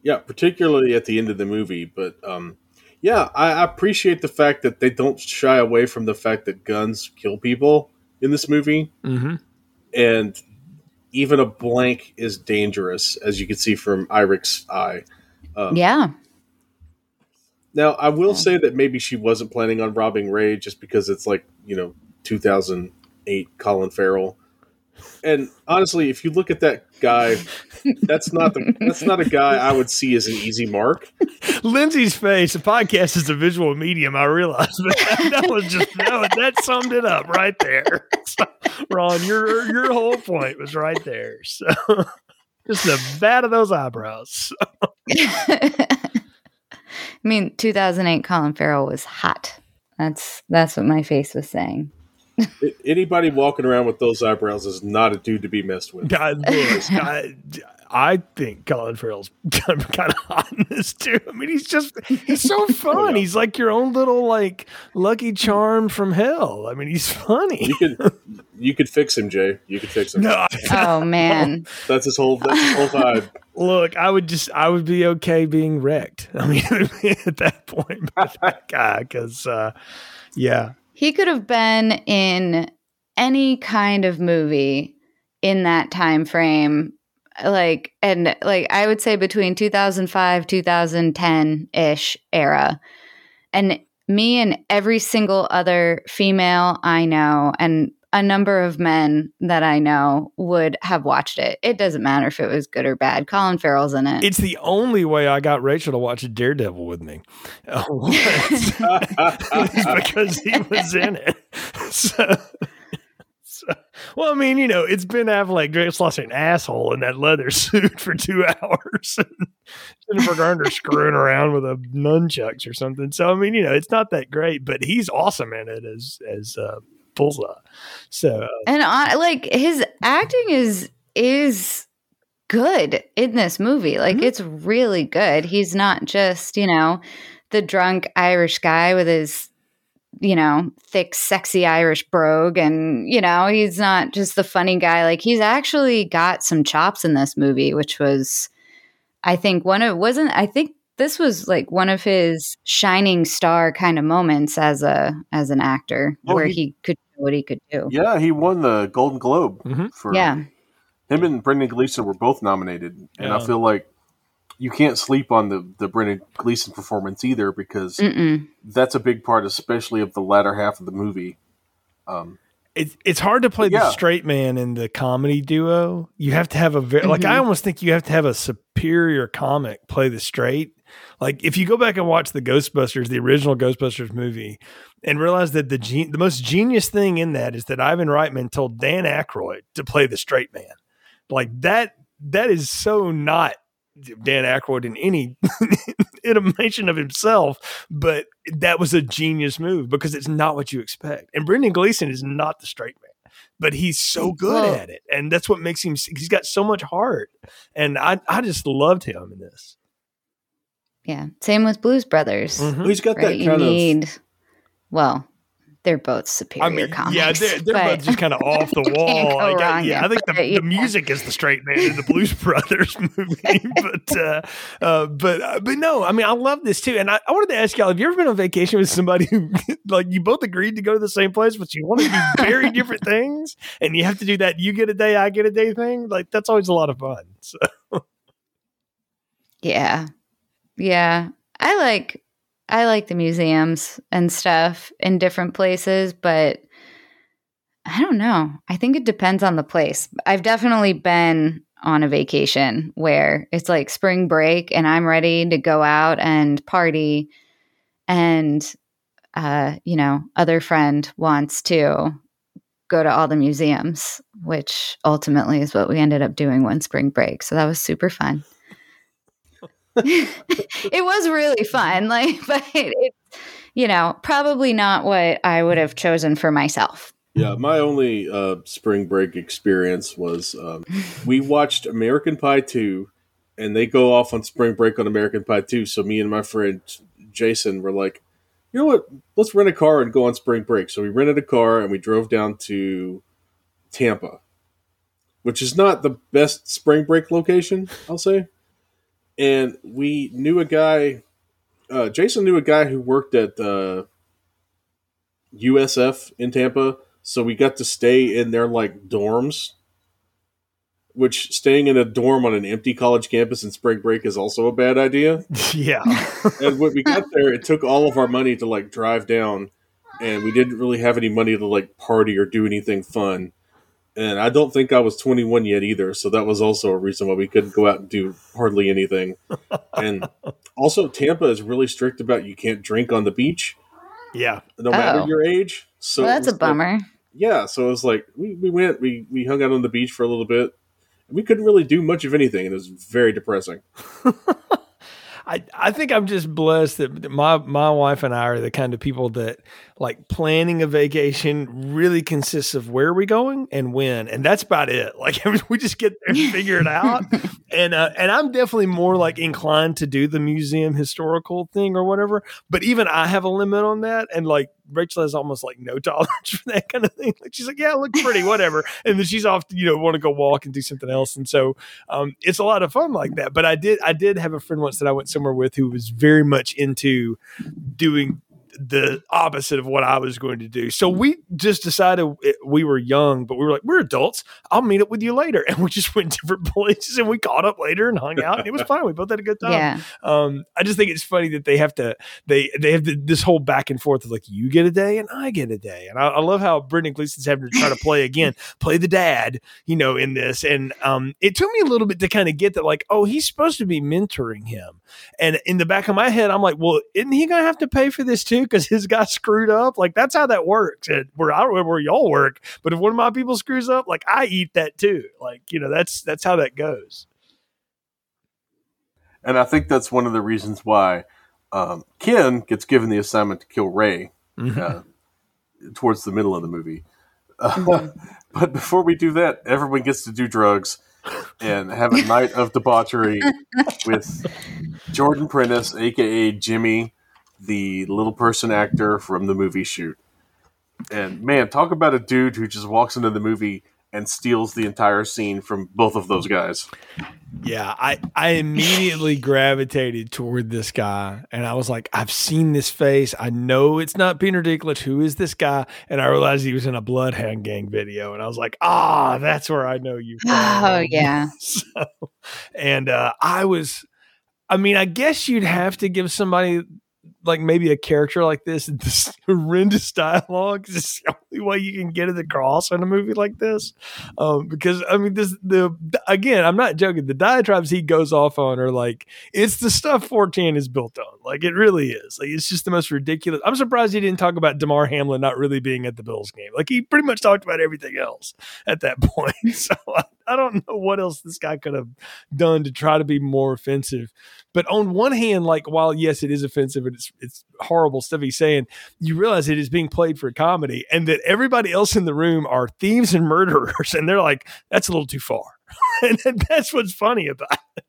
Yeah, particularly at the end of the movie. But um, yeah, I, I appreciate the fact that they don't shy away from the fact that guns kill people in this movie, Mm-hmm. and even a blank is dangerous, as you can see from Eirik's eye. Um, yeah. Now, I will say that maybe she wasn't planning on robbing Ray just because it's like, you know, 2008 Colin Farrell. And honestly, if you look at that guy, that's not the that's not a guy I would see as an easy mark. Lindsay's face. The podcast is a visual medium. I realize, but that, was just that, was- that summed it up right there. So, Ron, your your whole point was right there. So just the bat of those eyebrows. I mean, 2008 Colin Farrell was hot. That's that's what my face was saying. I- Anybody walking around with those eyebrows is not a dude to be messed with. God, look, I, I think Colin Farrell's kind of, kind of hot in this too. I mean, he's just he's so fun. yeah. He's like your own little like lucky charm from hell. I mean, he's funny. You could you could fix him, Jay. You could fix him. No, I- Oh man. That's his whole that's his whole vibe. Look, I would just, I would be okay being wrecked. I mean, at that point, with that guy, because, uh, yeah, He could have been in any kind of movie in that time frame like and like I would say between 2005 2010 ish era, and me and every single other female I know and a number of men that I know would have watched it. It doesn't matter if it was good or bad. Colin Farrell's in it. It's the only way I got Rachel to watch Daredevil with me. Uh, because he was in it. So, so, well, I mean, you know, it's Ben Affleck dressed like an asshole in that leather suit for two hours. Jennifer Garner screwing around with a nunchucks or something. So, I mean, you know, it's not that great, but he's awesome in it as as uh, bullseye. So and I, like his acting is is good in this movie. Like mm-hmm. it's really good. He's not just you know the drunk Irish guy with his you know thick sexy irish brogue and you know he's not just the funny guy like he's actually got some chops in this movie which was i think one of wasn't i think this was like one of his shining star kind of moments as a as an actor oh, where he, he, could what he could do. Yeah, he won the Golden Globe mm-hmm. for yeah. Him and Brendan Gleeson were both nominated, and yeah. I feel like you can't sleep on the the Brendan Gleeson performance either because Mm-mm. that's a big part, especially of the latter half of the movie. Um, it's it's hard to play yeah. the straight man in the comedy duo. You have to have a very mm-hmm. like I almost think you have to have a superior comic play the straight. Like if you go back and watch the Ghostbusters, the original Ghostbusters movie, and realize that the gen- the most genius thing in that is that Ivan Reitman told Dan Aykroyd to play the straight man. Like that that is so not Dan Aykroyd in any intimation of himself, but that was a genius move because it's not what you expect. And Brendan Gleeson is not the straight man, but he's so good at it, and that's what makes him. He's got so much heart, and I I just loved him in this. Yeah, same with Blues Brothers. Mm-hmm. He's got right? that kind you need, of well, they're both superior I mean, comics. Yeah, they're, they're both just kind of off the wall. Like, wrong, yeah, I think the, yeah. the, music is the straight man in the Blues Brothers movie, but uh, uh, but uh, but no, I mean I love this too. And I, I, wanted to ask y'all: Have you ever been on vacation with somebody who like you both agreed to go to the same place, but you want to do very different things, and you have to do that you get a day, I get a day thing? Like that's always a lot of fun. So. Yeah, yeah, I like I like the museums and stuff in different places, but I don't know. I think it depends on the place. I've definitely been on a vacation where it's like spring break and I'm ready to go out and party and uh, you know, other friend wants to go to all the museums, which ultimately is what we ended up doing one spring break. So that was super fun. It was really fun. Like, but it's, you know, probably not what I would have chosen for myself. Yeah, my only uh, spring break experience was um, we watched American Pie 2, and they go off on spring break on American Pie 2. So me and my friend Jason were like, you know what? Let's rent a car and go on spring break. So we rented a car and we drove down to Tampa, which is not the best spring break location, I'll say and we knew a guy. Uh, Jason knew a guy who worked at uh, USF in Tampa, so we got to stay in their like dorms. Which staying in a dorm on an empty college campus in spring break is also a bad idea. Yeah. and when we got there, it took all of our money to like drive down, and we didn't really have any money to like party or do anything fun and I don't think I was 21 yet either, so that was also a reason why we couldn't go out and do hardly anything. and also, Tampa is really strict about you can't drink on the beach. Yeah, no matter oh. your age. So well, that's a bummer. Like, yeah, so it was like we, we went, we we hung out on the beach for a little bit. We couldn't really do much of anything, and it was very depressing. I, I think I'm just blessed that my my wife and I are the kind of people that like planning a vacation really consists of where are we going and when, and that's about it. Like we just get there and figure it out. and uh, and I'm definitely more like inclined to do the museum historical thing or whatever. But even I have a limit on that, and like Rachel has almost like no tolerance for that kind of thing. Like she's like, yeah, look pretty, whatever. And then she's off, to, you know, want to go walk and do something else. And so um, it's a lot of fun like that. But I did, I did have a friend once that I went somewhere with who was very much into doing the opposite of what I was going to do. So we just decided we were young, but we were like, we're adults. I'll meet up with you later. And we just went different places and we caught up later and hung out. And it was fine. We both had a good time. Yeah. Um, I just think it's funny that they have to they they have the, this whole back and forth of like you get a day and I get a day, and I, I love how Brendan Gleeson's having to try to play again, play the dad, you know, in this, and um, it took me a little bit to kind of get that like, oh, he's supposed to be mentoring him, and in the back of my head, I'm like, well, isn't he gonna have to pay for this too because his guy screwed up? Like that's how that works. And where I don't know where y'all work, but if one of my people screws up, like I eat that too. Like you know, that's that's how that goes. And I think that's one of the reasons why um, Ken gets given the assignment to kill Ray Mhm. uh, towards the middle of the movie. Uh, but before we do that, everyone gets to do drugs and have a night of debauchery with Jordan Prentice, aka Jimmy, the little person actor from the movie shoot. And man, talk about a dude who just walks into the movie and steals the entire scene from both of those guys. Yeah, I I immediately gravitated toward this guy, and I was like, I've seen this face. I know it's not Peter Dinklage. Who is this guy? And I realized he was in a Bloodhound Gang video, and I was like, Ah, that's where I know you. From. Oh yeah. So, and uh, I was, I mean, I guess you'd have to give somebody like maybe a character like this this horrendous dialogue. is the only way you can get it across in a movie like this. Um, because I mean, this the again, I'm not joking. The diatribes he goes off on are like it's the stuff 4chan is built on. Like it really is. Like it's just the most ridiculous. I'm surprised he didn't talk about Damar Hamlin not really being at the Bills game. Like he pretty much talked about everything else at that point. So I, don't know what else this guy could have done to try to be more offensive. But on one hand, like while yes, it is offensive and it's it's horrible stuff he's saying, you realize it is being played for comedy, and that everybody else in the room are thieves and murderers, and they're like, that's a little too far. and that's what's funny about it.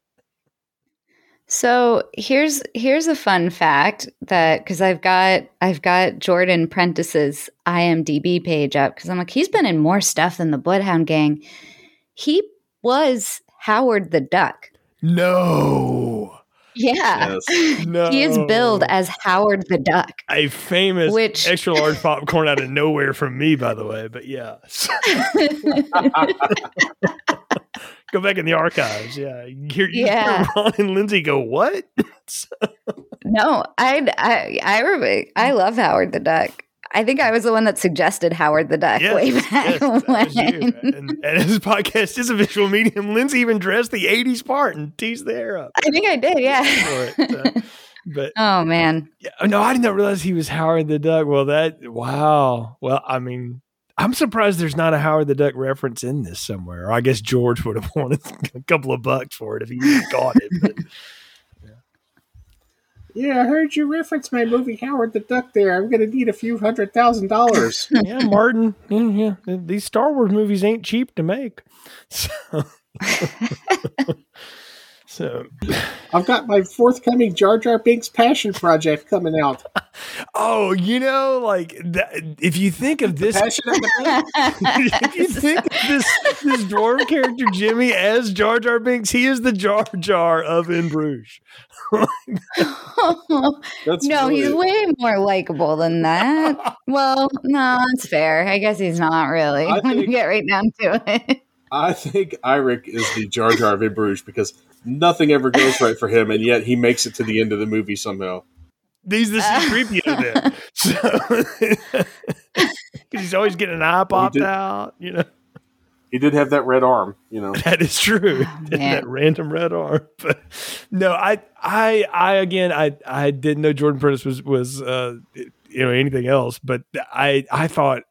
So here's here's a fun fact that because I've got I've got Jordan Prentice's IMDb page up because I'm like he's been in more stuff than the Bloodhound Gang. He was Howard the Duck. No. Yeah, No. he is billed as Howard the Duck. a famous Which- extra large popcorn out of nowhere from me, by the way. But yeah. Go back in the archives. Yeah. You hear, you hear Yeah. Ron and Lindsay go, What? no, I I I I love Howard the Duck. I think I was the one that suggested Howard the Duck Yes, way back you. when. And, and his podcast is a visual medium. Lindsay even dressed the 80s part and teased the hair up. I think I did, yeah. it. But oh man, yeah, oh, no, I did not realize he was Howard the Duck. Well, that, wow. Well, I mean, I'm surprised there's not a Howard the Duck reference in this somewhere. I guess George would have wanted a couple of bucks for it if he got it. But Yeah, I heard you reference my movie Howard the Duck there. I'm going to need a few hundred thousand dollars. yeah, Martin, yeah, yeah, these Star Wars movies ain't cheap to make. So, so I've got my forthcoming Jar Jar Binks Passion Project coming out. oh, you know, like that, if you think of this Passion of the Bank. if you think of this this dwarf character Jimmy as Jar Jar Binks, he is the Jar Jar of In Bruges. That's no, really- he's way more likable than that. well, no, that's fair. I guess he's not really I when you get right down to it. I think Eirik is the Jar Jar of In Bruges because nothing ever goes right for him, and yet he makes it to the end of the movie somehow. He's the C-3PO then. So, 'cause he's always getting an eye popped did- out, you know. He did have that red arm, you know. That is true. man. that random red arm. But no, I, I, I again, I, I didn't know Jordan Prentice was was uh, you know anything else, but I, I thought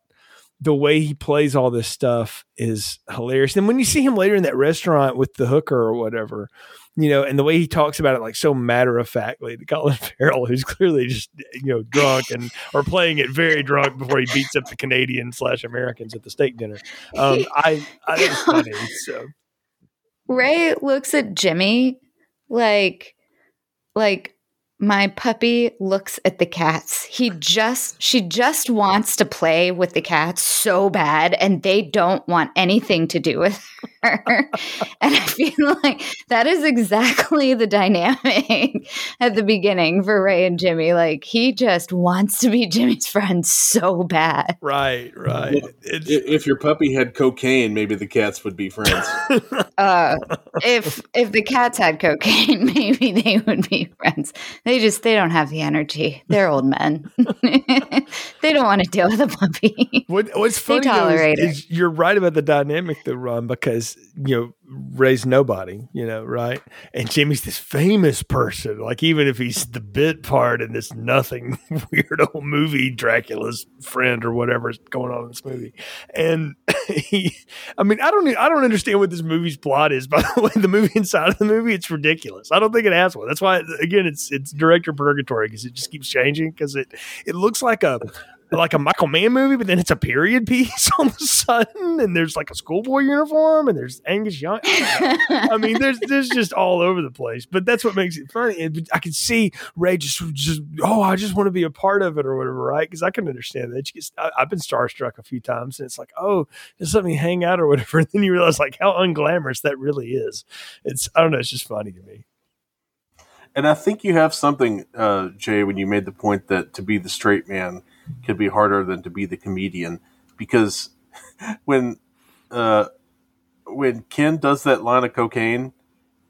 the way he plays all this stuff is hilarious. And when you see him later in that restaurant with the hooker or whatever, you know, and the way he talks about it like so matter of factly to Colin Farrell, who's clearly just you know drunk and or playing it very drunk before he beats up the Canadian slash Americans at the steak dinner. Um, I, I think it's funny. So. Ray looks at Jimmy like like my puppy looks at the cats. He just, she just wants to play with the cats so bad, and they don't want anything to do with her. and I feel like that is exactly the dynamic at the beginning for Ray and Jimmy. Like, he just wants to be Jimmy's friend so bad. Right, right. Well, If your puppy had cocaine, maybe the cats would be friends. Uh, if if the cats had cocaine, maybe they would be friends. They just they don't have the energy. They're old men. they don't want to deal with a puppy. What, what's funny though tolerate is, you're right about the dynamic though, Ron, because you know Ray's nobody, you know, right? And Jimmy's this famous person. Like even if he's the bit part in this nothing weird old movie, Dracula's friend or whatever's going on in this movie, and he, I mean, I don't, I don't understand what this movie's plot is. By the way, the movie inside of the movie, it's ridiculous. I don't think it has one. That's why, again, it's it's director purgatory because it just keeps changing because it it looks like a like a Michael Mann movie, but then it's a period piece all of a sudden, and there's like a schoolboy uniform, and there's Angus Young. I mean, there's there's just all over the place, but that's what makes it funny. I can see Ray just just oh, I just want to be a part of it or whatever, right? Because I can understand that. I, I've been starstruck a few times, and it's like, oh, just let me hang out or whatever. And then you realize like how unglamorous that really is. It's I don't know, it's just funny to me. And I think you have something, uh, Jay, when you made the point that to be the straight man could be harder than to be the comedian, because when uh, when Ken does that line of cocaine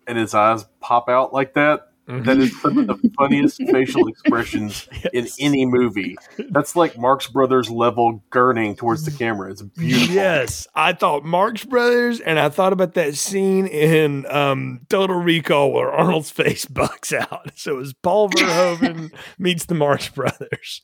and his eyes pop out like that, that is some of the funniest facial expressions in any movie. That's like Marx Brothers level gurning towards the camera. It's beautiful. Yes, I thought Marx Brothers, and I thought about that scene in um, Total Recall where Arnold's face bucks out. So it was Paul Verhoeven meets the Marx Brothers.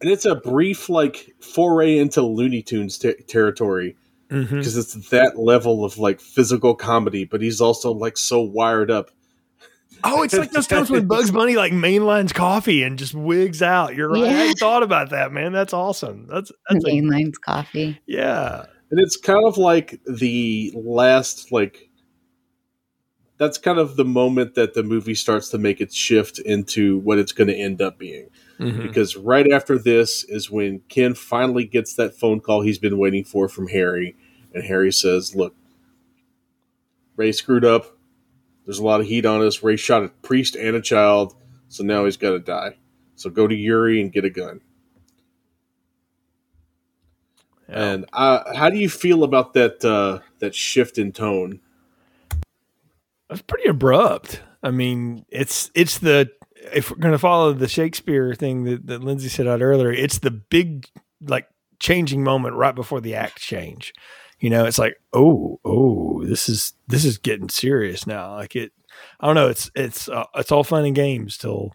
And it's a brief like foray into Looney Tunes ter- territory Mm-hmm. because it's that level of like physical comedy, but he's also like so wired up. Oh, it's like those times when Bugs Bunny like mainlines coffee and just wigs out. You're right. I hadn't thought about that, man. That's awesome. That's that's a, Mainline's coffee. yeah. And it's kind of like the last like that's kind of the moment that the movie starts to make its shift into what it's going to end up being. Mhm. Because right after this is when Ken finally gets that phone call he's been waiting for from Harry. And Harry says, Look, Ray screwed up. There's a lot of heat on us. Ray shot a priest and a child, so now he's got to die. So go to Yuri and get a gun. Yeah. And uh, how do you feel about that uh, that shift in tone? That's pretty abrupt. I mean, it's it's the if we're going to follow the Shakespeare thing that, that Lindsay said out earlier, it's the big like changing moment right before the act change. You know, it's like, oh, oh, this is this is getting serious now. Like it, I don't know. It's it's uh, it's all fun and games till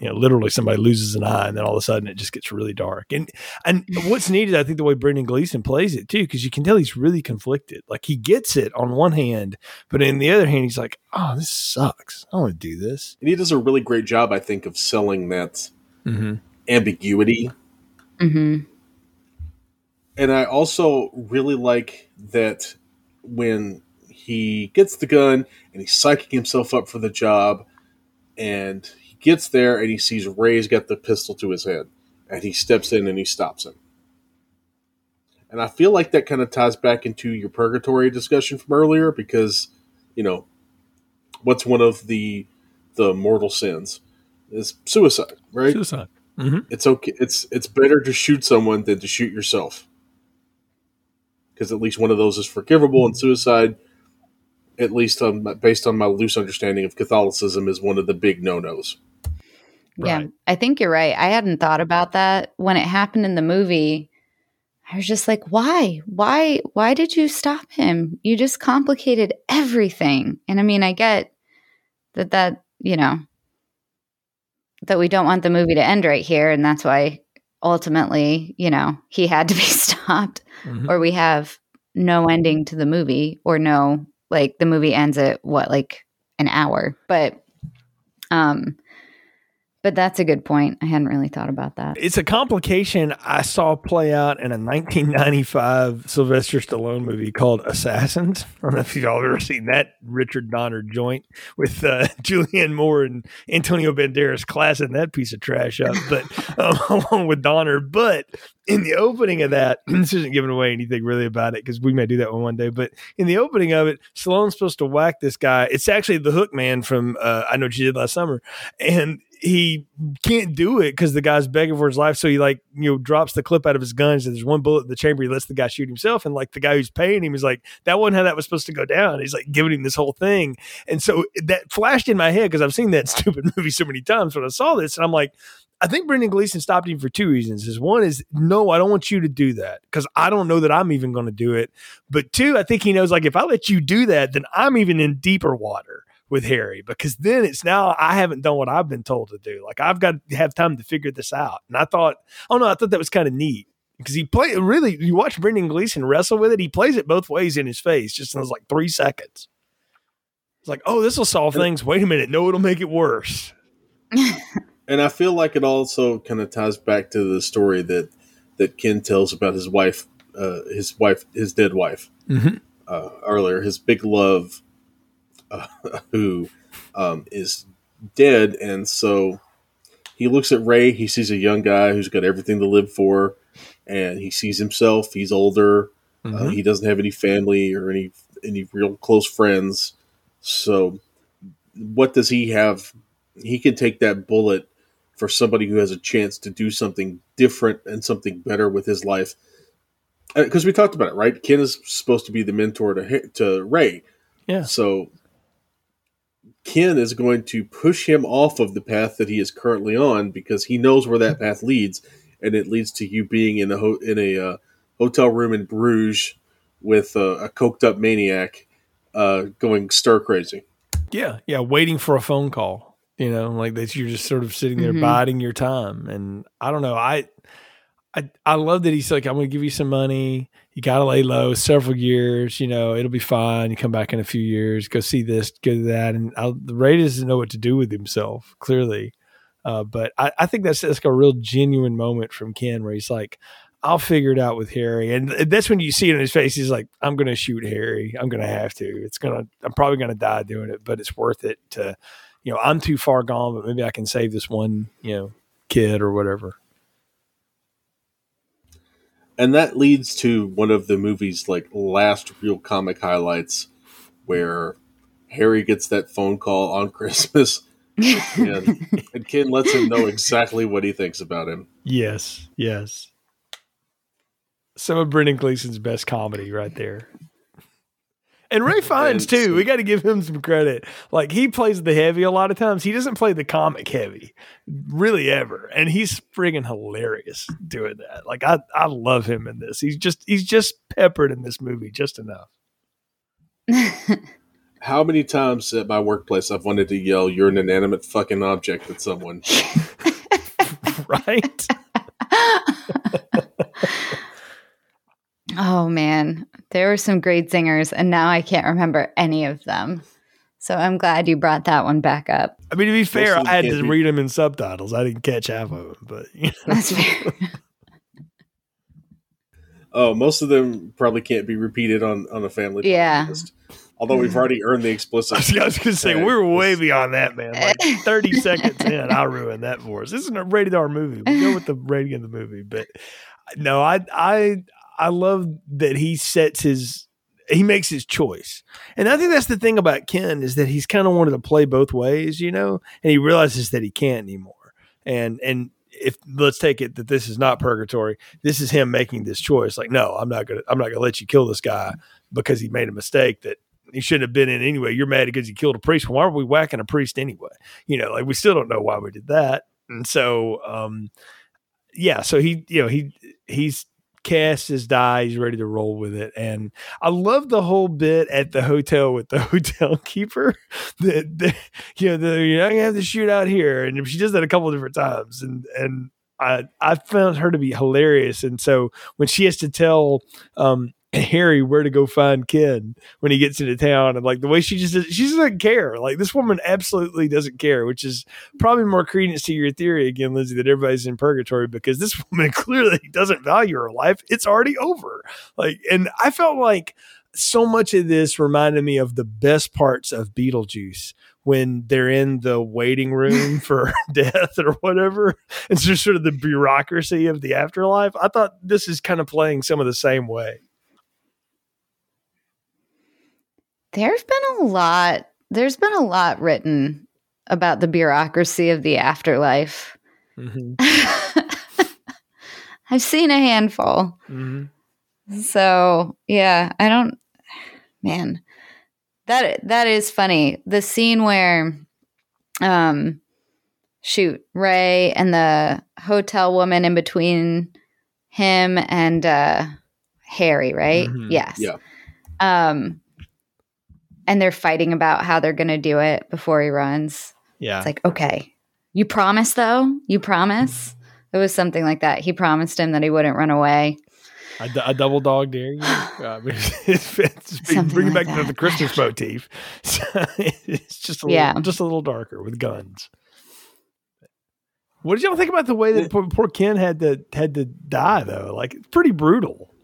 you know literally somebody loses an eye, and then all of a sudden it just gets really dark. And and what's needed, I think, the way Brendan Gleeson plays it too, because you can tell he's really conflicted. Like he gets it on one hand, but in the other hand, he's like, "Oh, this sucks. I want to do this." And he does a really great job, I think, of selling that Mm-hmm. ambiguity. hmm And I also really like that when he gets the gun and he's psyching himself up for the job, and he gets there and he sees Ray's got the pistol to his head, and he steps in and he stops him. And I feel like that kind of ties back into your purgatory discussion from earlier because, you know, what's one of the the mortal sins is suicide, right? Suicide. Mm-hmm. it's okay it's it's better to shoot someone than to shoot yourself because at least one of those is forgivable and mm-hmm. suicide at least on, based on my loose understanding of catholicism is one of the big no-nos Yeah, Right. I think you're right. I hadn't thought about that when it happened in the movie. I was just like, why? Why why did you stop him? You just complicated everything. And I mean, I get that that, you know, that we don't want the movie to end right here and that's why ultimately, you know, he had to be stopped Mhm. or we have no ending to the movie or no like the movie ends at what like an hour. But um But that's a good point. I hadn't really thought about that. It's a complication I saw play out in a 1995 Sylvester Stallone movie called Assassins. I don't know if y'all ever seen that Richard Donner joint with uh, Julianne Moore and Antonio Banderas classing that piece of trash up, but um, along with Donner. But in the opening of that, this isn't giving away anything really about it because we may do that one one day. But in the opening of it, Stallone's supposed to whack this guy. It's actually the Hook Man from uh, I Know What You Did Last Summer, and he can't do it because the guy's begging for his life. So he like you know drops the clip out of his guns and there's one bullet in the chamber. He lets the guy shoot himself, and like the guy who's paying him is like, "That wasn't how that was supposed to go down." He's like giving him this whole thing, and so that flashed in my head because I've seen that stupid movie so many times when I saw this, and I'm like. I think Brendan Gleeson stopped him for two reasons. Is one is no, I don't want you to do that because I don't know that I'm even going to do it. But two, I think he knows like if I let you do that, then I'm even in deeper water with Harry because then it's now I haven't done what I've been told to do. Like I've got to have time to figure this out. And I thought, oh no, I thought that was kind of neat because he played really. You watch Brendan Gleeson wrestle with it. He plays it both ways in his face, just in those like three seconds. It's like, oh, this will solve things. Wait a minute, no, it'll make it worse. and I feel like it also kind of ties back to the story that that Ken tells about his wife, uh, his wife, his dead wife Mm-hmm. uh, earlier. His big love, uh, who um, is dead, and so he looks at Ray. He sees a young guy who's got everything to live for, and he sees himself. He's older. Uh, Mhm. he doesn't have any family or any any real close friends. So, what does he have? He can take that bullet for somebody who has a chance to do something different and something better with his life. Because we talked about it, right? Ken is supposed to be the mentor to to Ray. Yeah. So Ken is going to push him off of the path that he is currently on because he knows where that path leads, and it leads to you being in a ho- in a uh, hotel room in Bruges with uh, a coked up maniac uh, going stir crazy. Yeah, yeah, waiting for a phone call. You know, like that you're just sort of sitting there Mhm. biding your time. And I don't know, I I I love that he's like, I'm gonna give you some money. You gotta lay low several years, you know, it'll be fine. You come back in a few years, go see this, go to that. And I, Ray doesn't know what to do with himself, clearly. Uh, but I, I think that's that's like a real genuine moment from Ken where he's like, I'll figure it out with Harry. And that's when you see it in his face. He's like, I'm going to shoot Harry. I'm going to have to. It's going to, I'm probably going to die doing it, but it's worth it to, you know, I'm too far gone, but maybe I can save this one, you know, kid or whatever. And that leads to one of the movie's like last real comic highlights where harry gets that phone call on christmas and, and ken lets him know exactly what he thinks about him Yes. Yes. Some of Brendan Gleeson's best comedy right there. And Ralph Fiennes And too. We got to give him some credit. Like he plays the heavy a lot of times. He doesn't play the comic heavy, really ever. And he's friggin' hilarious doing that. Like I, I love him in this. He's just, he's just peppered in this movie just enough. how many times at my workplace i've wanted to yell you're an inanimate fucking object at someone right? Oh man, there were some great singers, and now I can't remember any of them. So I'm glad you brought that one back up. I mean, to be fair, I had to read them in subtitles. I didn't catch half of them, but you know. That's fair. oh most of them probably can't be repeated on on a family Yeah. podcast. although we've already earned the explicit I was, was going to say, we're way beyond that, man. Like 30 seconds in, I ruined that for us. This isn't a rated R movie. We go with the rating of the movie. But no, I, I, I love that he sets his, he makes his choice. And I think that's the thing about Ken is that he's kind of wanted to play both ways, you know, and he realizes that he can't anymore. And, and, if let's take it that this is not purgatory, this is him making this choice. Like, no, I'm not gonna, I'm not gonna let you kill this guy because he made a mistake that he shouldn't have been in anyway. You're mad because he killed a priest. Why are we whacking a priest anyway? You know, like we still don't know why we did that. And so, um, yeah, so he, you know, he, he's cast his die. He's ready to roll with it. And I love the whole bit at the hotel with the hotel keeper that, that you know, the, you're not gonna have to shoot out here. And she does that a couple different times. And, and I, I found her to be hilarious. And so when she has to tell, um, Harry where to go find Ken when he gets into town, and like the way she just she just doesn't care. Like this woman absolutely doesn't care, which is probably more credence to your theory again, Lindsay, that everybody's in purgatory because this woman clearly doesn't value her life. It's already over. Like, and I felt like so much of this reminded me of the best parts of Beetlejuice when they're in the waiting room for death or whatever. It's just sort of the bureaucracy of the afterlife. I thought this is kind of playing some of the same way. There's been a lot. There's been a lot written about the bureaucracy of the afterlife. Mm-hmm. I've seen a handful. Mm-hmm. So yeah, I don't. Man, that that is funny. The scene where, um, shoot, Ray and the hotel woman in between him and uh Harry, right? Mm-hmm. Yes. Yeah. Um, and they're fighting about how they're going to do it before he runs. Yeah. It's like, okay, you promise though? You promise? It was something like that. He promised him that he wouldn't run away. A, d- a double dog dare you? Uh, it's, it's bring like back to the Christmas motif. it's just a yeah. little, just a little darker with guns. What did y'all think about the way that poor, poor Ken had to had to die though? Like it's pretty brutal.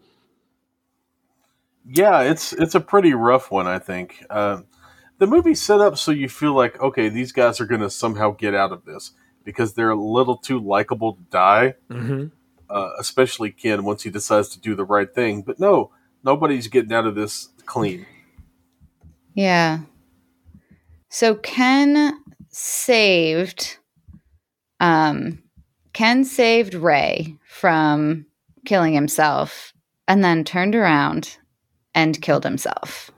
Yeah, it's it's a pretty rough one, I think. Uh, the movie's set up so you feel like, okay, these guys are going to somehow get out of this because they're a little too likable to die. Mm-hmm. Uh, especially Ken once he decides to do the right thing. But no, nobody's getting out of this clean. Yeah. So Ken saved um Ken saved Ray from killing himself and then turned around and killed himself.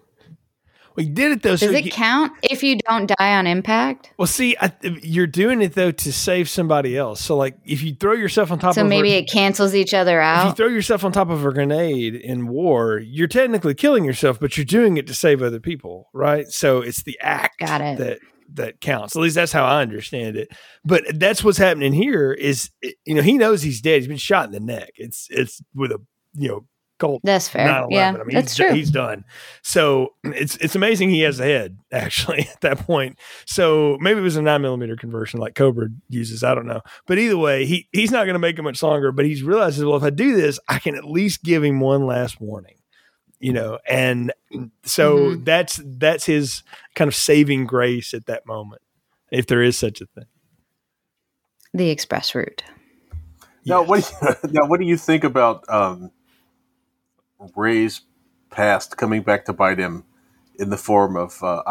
We did it though. Does so it you, count if you don't die on impact? Well, see, I, you're doing it though to save somebody else. So, like, if you throw yourself on top, so of maybe a, it cancels each other out. If you throw yourself on top of a grenade in war, you're technically killing yourself, but you're doing it to save other people, right? So it's the act Got it. that that counts. At least that's how I understand it. But that's what's happening here. Is you know he knows he's dead. He's been shot in the neck. It's it's with a you know Colt. That's fair. 9/11. Yeah, I mean, that's he's, true. He's done. So it's it's amazing he has a head actually at that point. So maybe it was a nine millimeter conversion like Cobra uses. I don't know. But either way, he he's not going to make it much longer. But he's realizes well, if I do this, I can at least give him one last warning. You know, and so Mhm. that's that's his kind of saving grace at that moment, if there is such a thing. the express route. Now, what do you, now what do you think about um, Ray's past coming back to bite him in the form of uh?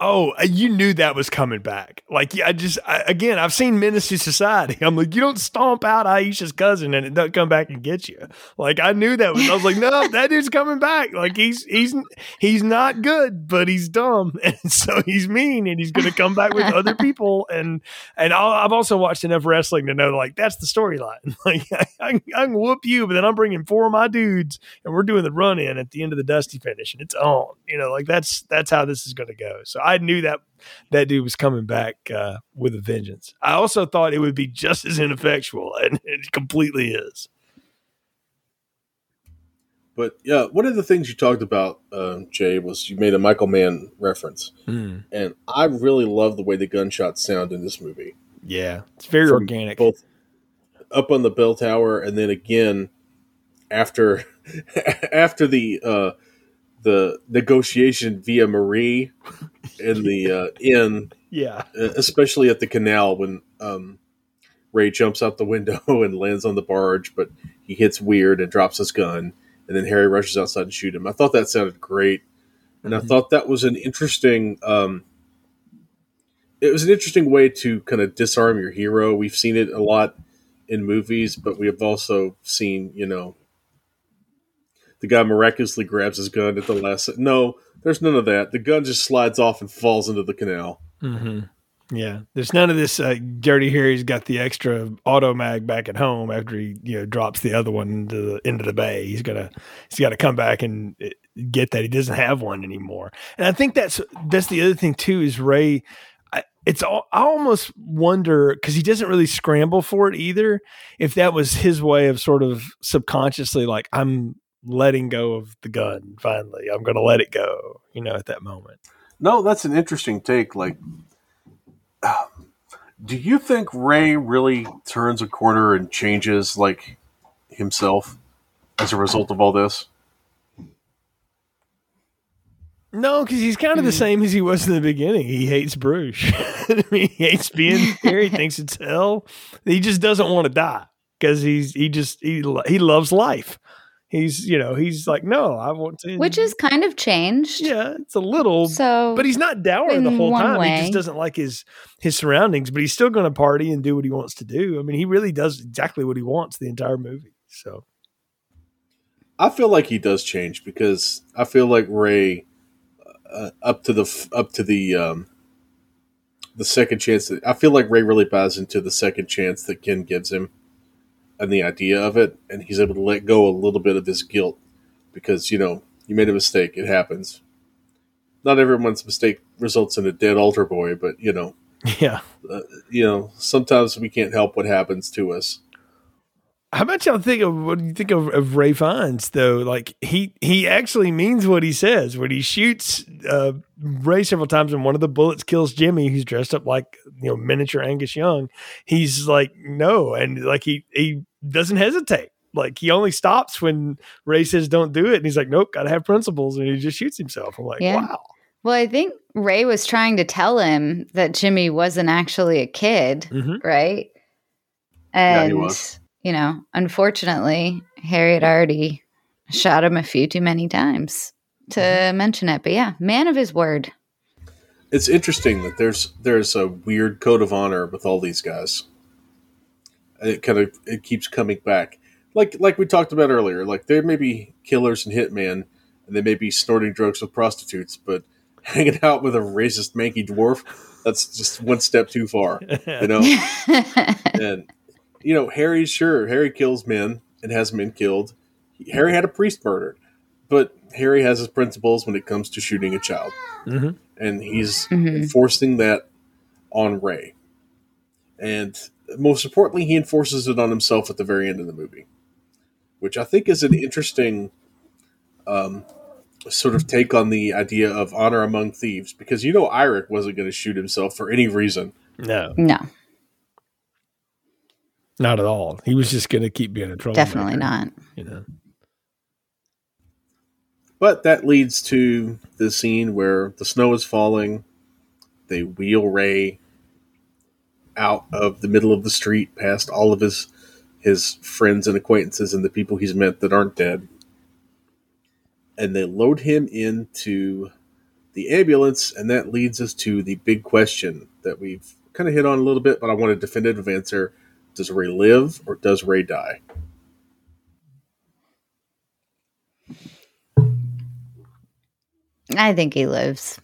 Oh, uh, you knew that was coming back. Like, yeah, I just, I, again, I've seen Menace II Society. I'm like, you don't stomp out Aisha's cousin and it doesn't come back and get you. Like, I knew that was, I was like, no, that dude's coming back. Like, he's, he's, he's not good, but he's dumb. And so he's mean and he's going to come back with other people. And, and I'll, I've also watched enough wrestling to know, like, that's the storyline. Like, I, I, I can whoop you, but then I'm bringing four of my dudes and we're doing the run in at the end of the Dusty finish and it's on. You know, like, that's, that's how this is going to go. So I knew that that dude was coming back uh, with a vengeance. I also thought it would be just as ineffectual, and it completely is. But yeah, one of the things you talked about, uh, Jay, was you made a Michael Mann reference, and I really love the way the gunshots sound in this movie. Yeah, it's very From organic. both up on the bell tower, and then again after after the uh, the negotiation via Marie in the uh, inn, Yeah, especially at the canal when um, Ray jumps out the window and lands on the barge, but he hits weird and drops his gun, and then Harry rushes outside and shoot him. I thought that sounded great, and I Mhm. thought that was an interesting. Um, it was an interesting way to kind of disarm your hero. We've seen it a lot in movies, but we have also seen, you know, the guy miraculously grabs his gun at the last. No, there's none of that. The gun just slides off and falls into the canal. hmm yeah. There's none of this. Uh, Dirty Harry's got the extra auto mag back at home after he you know drops the other one into the into the bay. He's gonna he's got to come back and uh, get that. He doesn't have one anymore. And I think that's that's the other thing too. Is Ray. It's all, I almost wonder because he doesn't really scramble for it either. If that was his way of sort of subconsciously like I'm letting go of the gun. Finally, I'm going to let it go. You know, at that moment. No, that's an interesting take. Like, um, do you think Ray really turns a corner and changes like himself as a result of all this? No, because he's kind of the hmm. same as he was in the beginning. He hates Bruges. I mean, he hates being here. He thinks it's hell. He just doesn't want to die because he's he just he he loves life. He's you know he's like no, I want to. Which is kind of changed. Yeah, it's a little. So, but he's not dour the whole one time. He just doesn't like his his surroundings. But he's still going to party and do what he wants to do. I mean, he really does exactly what he wants the entire movie. So I feel like he does change because I feel like Ray, uh, up to the up to the um, the second chance. That, I feel like Ray really buys into the second chance that Ken gives him, and the idea of it, and he's able to let go a little bit of his guilt because you know you made a mistake. It happens. Not everyone's mistake results in a dead altar boy, but you know, yeah. uh, you know, sometimes we can't help what happens to us. How about y'all think of what do you think of, of Ralph Fiennes though? Like he he actually means what he says when he shoots uh, Ray several times, and one of the bullets kills Jimmy, who's dressed up like you know miniature Angus Young. He's like no, and like he he doesn't hesitate. Like he only stops when Ray says don't do it, and he's like nope, gotta have principles, and he just shoots himself. I'm like Yeah. wow, well, I think Ray was trying to tell him that Jimmy wasn't actually a kid, Mhm. right? Yeah, And he was. You know, unfortunately, Harry had already shot him a few too many times to Mm-hmm. mention it. But yeah, man of his word. it's interesting that there's there's a weird code of honor with all these guys. It kind of it keeps coming back. Like like we talked about earlier, like there may be killers and hitmen and they may be snorting drugs with prostitutes, but hanging out with a racist manky dwarf, that's just one step too far. You know? and you know, Harry sure, Harry kills men and has men killed. Harry had a priest murdered. But Harry has his principles when it comes to shooting a child Mhm. and he's Mhm. enforcing that on Ray. And most importantly, he enforces it on himself at the very end of the movie, which I think is an interesting um, sort of take on the idea of honor among thieves. Because you know, Eirik wasn't going to shoot himself for any reason. no, no, not at all. He was just going to keep being a troublemaker. definitely not. You know, But that leads to the scene where the snow is falling. They wheel Ray out of the middle of the street past all of his his friends and acquaintances and the people he's met that aren't dead. And they load him into the ambulance, and that leads us to the big question that we've kind of hit on a little bit, but I want a definitive answer. Does Ray live or does Ray die? I think he lives.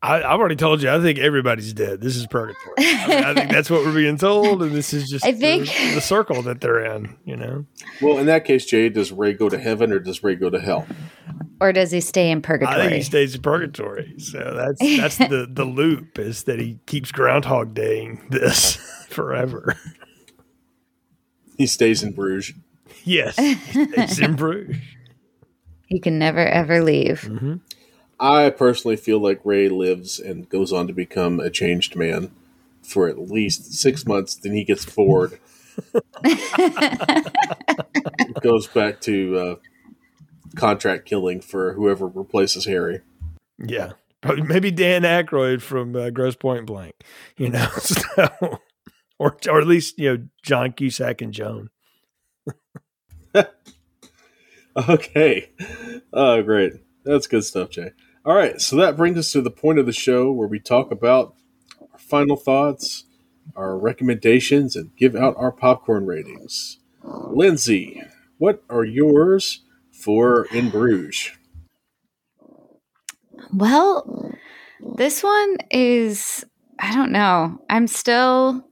I, I've already told you. I think everybody's dead. This is purgatory. I, mean, I think that's what we're being told, and this is just I think- the, the circle that they're in. You know, Well, in that case, Jay, does Ray go to heaven or does Ray go to hell? Or does he stay in I think purgatory? he stays in purgatory. So that's that's the the loop is that he keeps Groundhog Daying this forever. He stays in Bruges. Yes, he stays in Bruges. he can never ever leave. hmm I personally feel like Ray lives and goes on to become a changed man for at least six months. Then he gets bored, goes back to uh, contract killing for whoever replaces Harry. Yeah, maybe Dan Aykroyd from uh, Grosse Pointe Blank. You know, so, or or at least you know John Cusack and Joan. Okay. Oh, great. That's good stuff, Jay. All right. So that brings us to the point of the show where we talk about our final thoughts, our recommendations, and give out our popcorn ratings. Lindsay, what are yours for In Bruges? Well, this one is I don't know. I'm still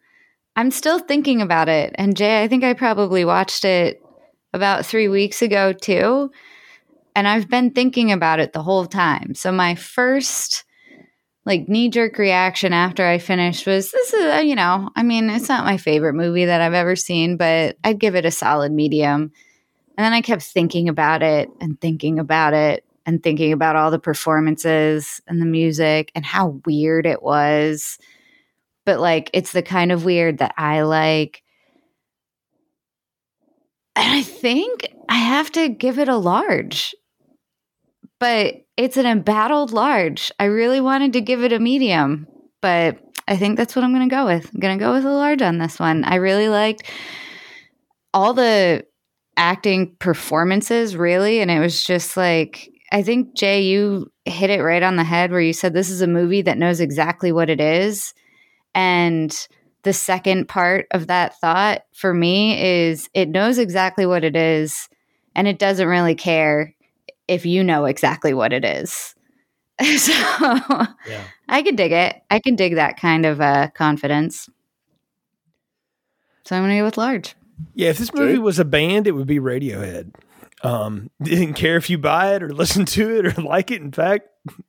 I'm still thinking about it. And Jay, I think I probably watched it about 3 weeks ago too. And I've been thinking about it the whole time. So my first like knee jerk reaction after I finished was this is uh, you know, I mean, it's not my favorite movie that I've ever seen, but I'd give it a solid medium. And then I kept thinking about it and thinking about it and thinking about all the performances and the music and how weird it was. But like, it's the kind of weird that I like. And I think I have to give it a large, but it's an embattled large. I really wanted to give it a medium, but I think that's what I'm going to go with. I'm going to go with a large on this one. I really liked all the acting performances, really. And it was just like, I think, Jay, you hit it right on the head where you said this is a movie that knows exactly what it is. And the second part of that thought for me is it knows exactly what it is and it doesn't really care if you know exactly what it is. so yeah. I can dig it. I can dig that kind of uh, confidence. So I'm going to go with large. Yeah, if this movie was a band, it would be Radiohead. Um, didn't care if you buy it or listen to it or like it. In fact,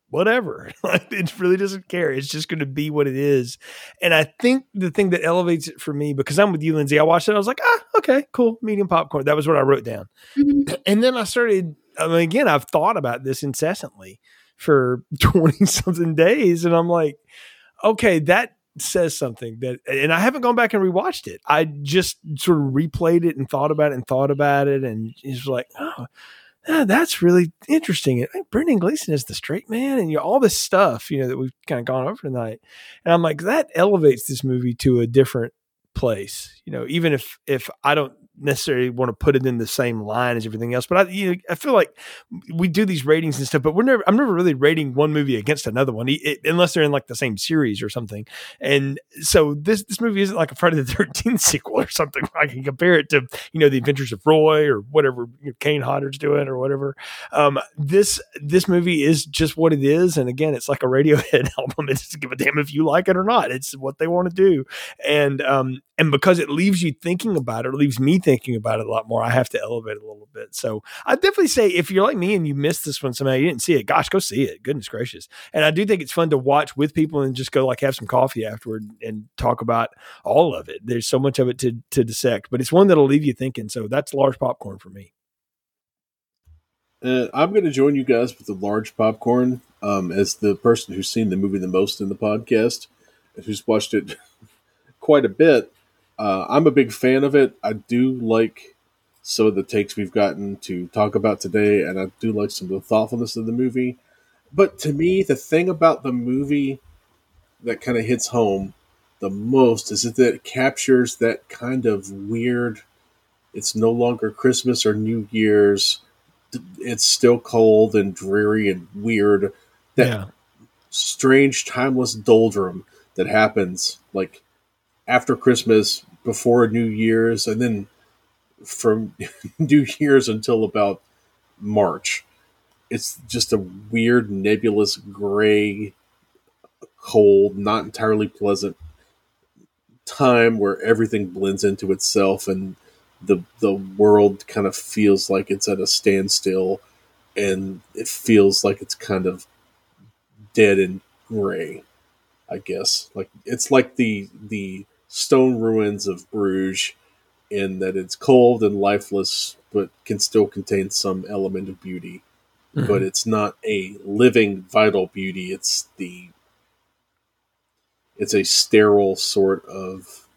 whatever. it really doesn't care. It's just going to be what it is. And I think the thing that elevates it for me, because I'm with you, Lindsay, I watched it. I was like, ah, okay, cool, medium popcorn. That was what I wrote down. Mm-hmm. And then I started. I mean, again, I've thought about this incessantly for 20 something days. And I'm like, okay, that says something that, and I haven't gone back and rewatched it. I just sort of replayed it and thought about it and thought about it. And he's like, oh, that's really interesting. And Brendan Gleeson is the straight man and you know, all this stuff, you know, that we've kind of gone over tonight. And I'm like, that elevates this movie to a different place, you know, even if, if I don't necessarily want to put it in the same line as everything else. But I, you know, I feel like we do these ratings and stuff, but we're never, I'm never really rating one movie against another one, it, unless they're in like the same series or something. And so this, this movie isn't like a Friday the 13th sequel or something. I can compare it to, you know, the adventures of Roy or whatever you know, Kane Hodder's doing or whatever. Um, this, this movie is just what it is. And again, it's like a Radiohead album. It's give a damn if you like it or not. It's what they want to do. And, um, and because it leaves you thinking about it, or leaves me thinking about it a lot more, I have to elevate a little bit. So I definitely say if you're like me and you missed this one somehow, you didn't see it, gosh, go see it. Goodness gracious. And I do think it's fun to watch with people and just go like have some coffee afterward and talk about all of it. There's so much of it to to dissect, but it's one that'll leave you thinking. So that's large popcorn for me. Uh, I'm going to join you guys with the large popcorn um, as the person who's seen the movie the most in the podcast and who's watched it quite a bit. Uh, I'm a big fan of it. I do like some of the takes we've gotten to talk about today, and I do like some of the thoughtfulness of the movie. But to me, the thing about the movie that kind of hits home the most is that it captures that kind of weird. It's no longer Christmas or New Year's. It's still cold and dreary and weird. That yeah. strange, timeless doldrum that happens like after Christmas, before New Year's, and then from New Year's until about March. It's just a weird, nebulous, gray, cold, not entirely pleasant time where everything blends into itself and the the world kind of feels like it's at a standstill and it feels like it's kind of dead and gray i guess like it's like the the stone ruins of Bruges in that it's cold and lifeless, but can still contain some element of beauty. Mm-hmm. But it's not a living, vital beauty. It's the it's a sterile sort of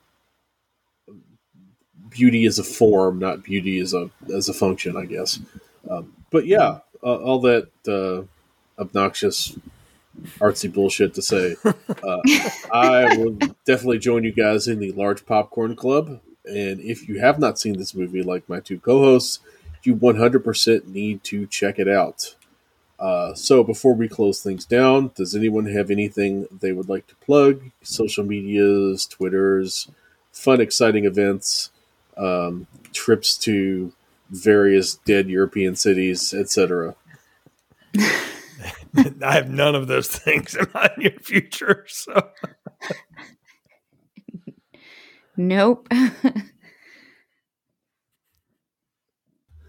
beauty as a form, not beauty as a as a function, I guess. Um, but yeah, uh, all that uh, obnoxious artsy bullshit to say. Uh, I will definitely join you guys in the large popcorn club. And if you have not seen this movie, like my two co-hosts, you 100% need to check it out. Uh, so before we close things down, does anyone have anything they would like to plug? Social medias, Twitters, fun, exciting events, um, trips to various dead European cities, etc. I have none of those things in my near future. So, nope.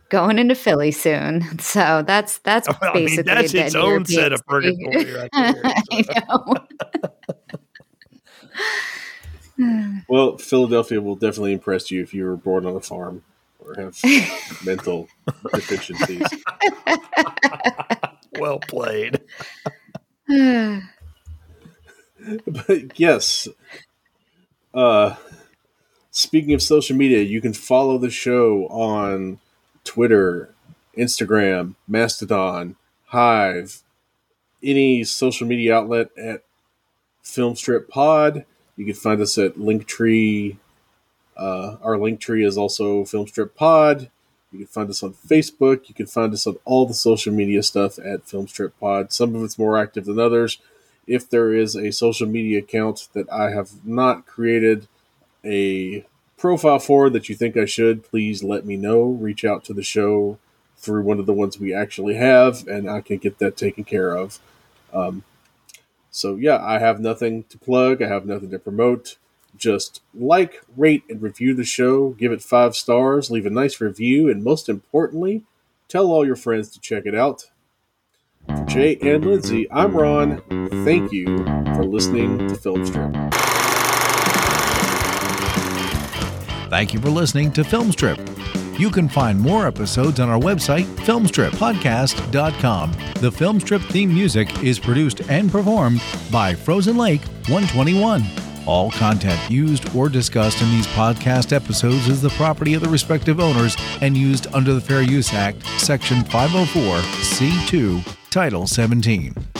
Going into Philly soon, so that's that's well, basically I mean, that's its own European set of purgatory right there. So. I know. well, Philadelphia will definitely impress you if you were born on a farm. or have mental deficiencies. Well played. but yes, uh, speaking of social media, you can follow the show on Twitter, Instagram, Mastodon, Hive, any social media outlet at Filmstrip Pod. You can find us at Linktree. Uh, our Linktree is also Filmstrip Pod. You can find us on Facebook. You can find us on all the social media stuff at Filmstrip Pod. Some of it's more active than others. If there is a social media account that I have not created a profile for that you think I should, please let me know. Reach out to the show through one of the ones we actually have, and I can get that taken care of. Um, so, yeah, I have nothing to plug, I have nothing to promote. Just like, rate, and review the show, give it five stars, leave a nice review, and most importantly, tell all your friends to check it out. For Jay and Lindsay, I'm Ron. Thank you for listening to Filmstrip. Thank you for listening to Filmstrip. You can find more episodes on our website, filmstrippodcast.com. The Filmstrip theme music is produced and performed by Frozen Lake 121. All content used or discussed in these podcast episodes is the property of the respective owners and used under the Fair Use Act, Section 504, C2, Title 17.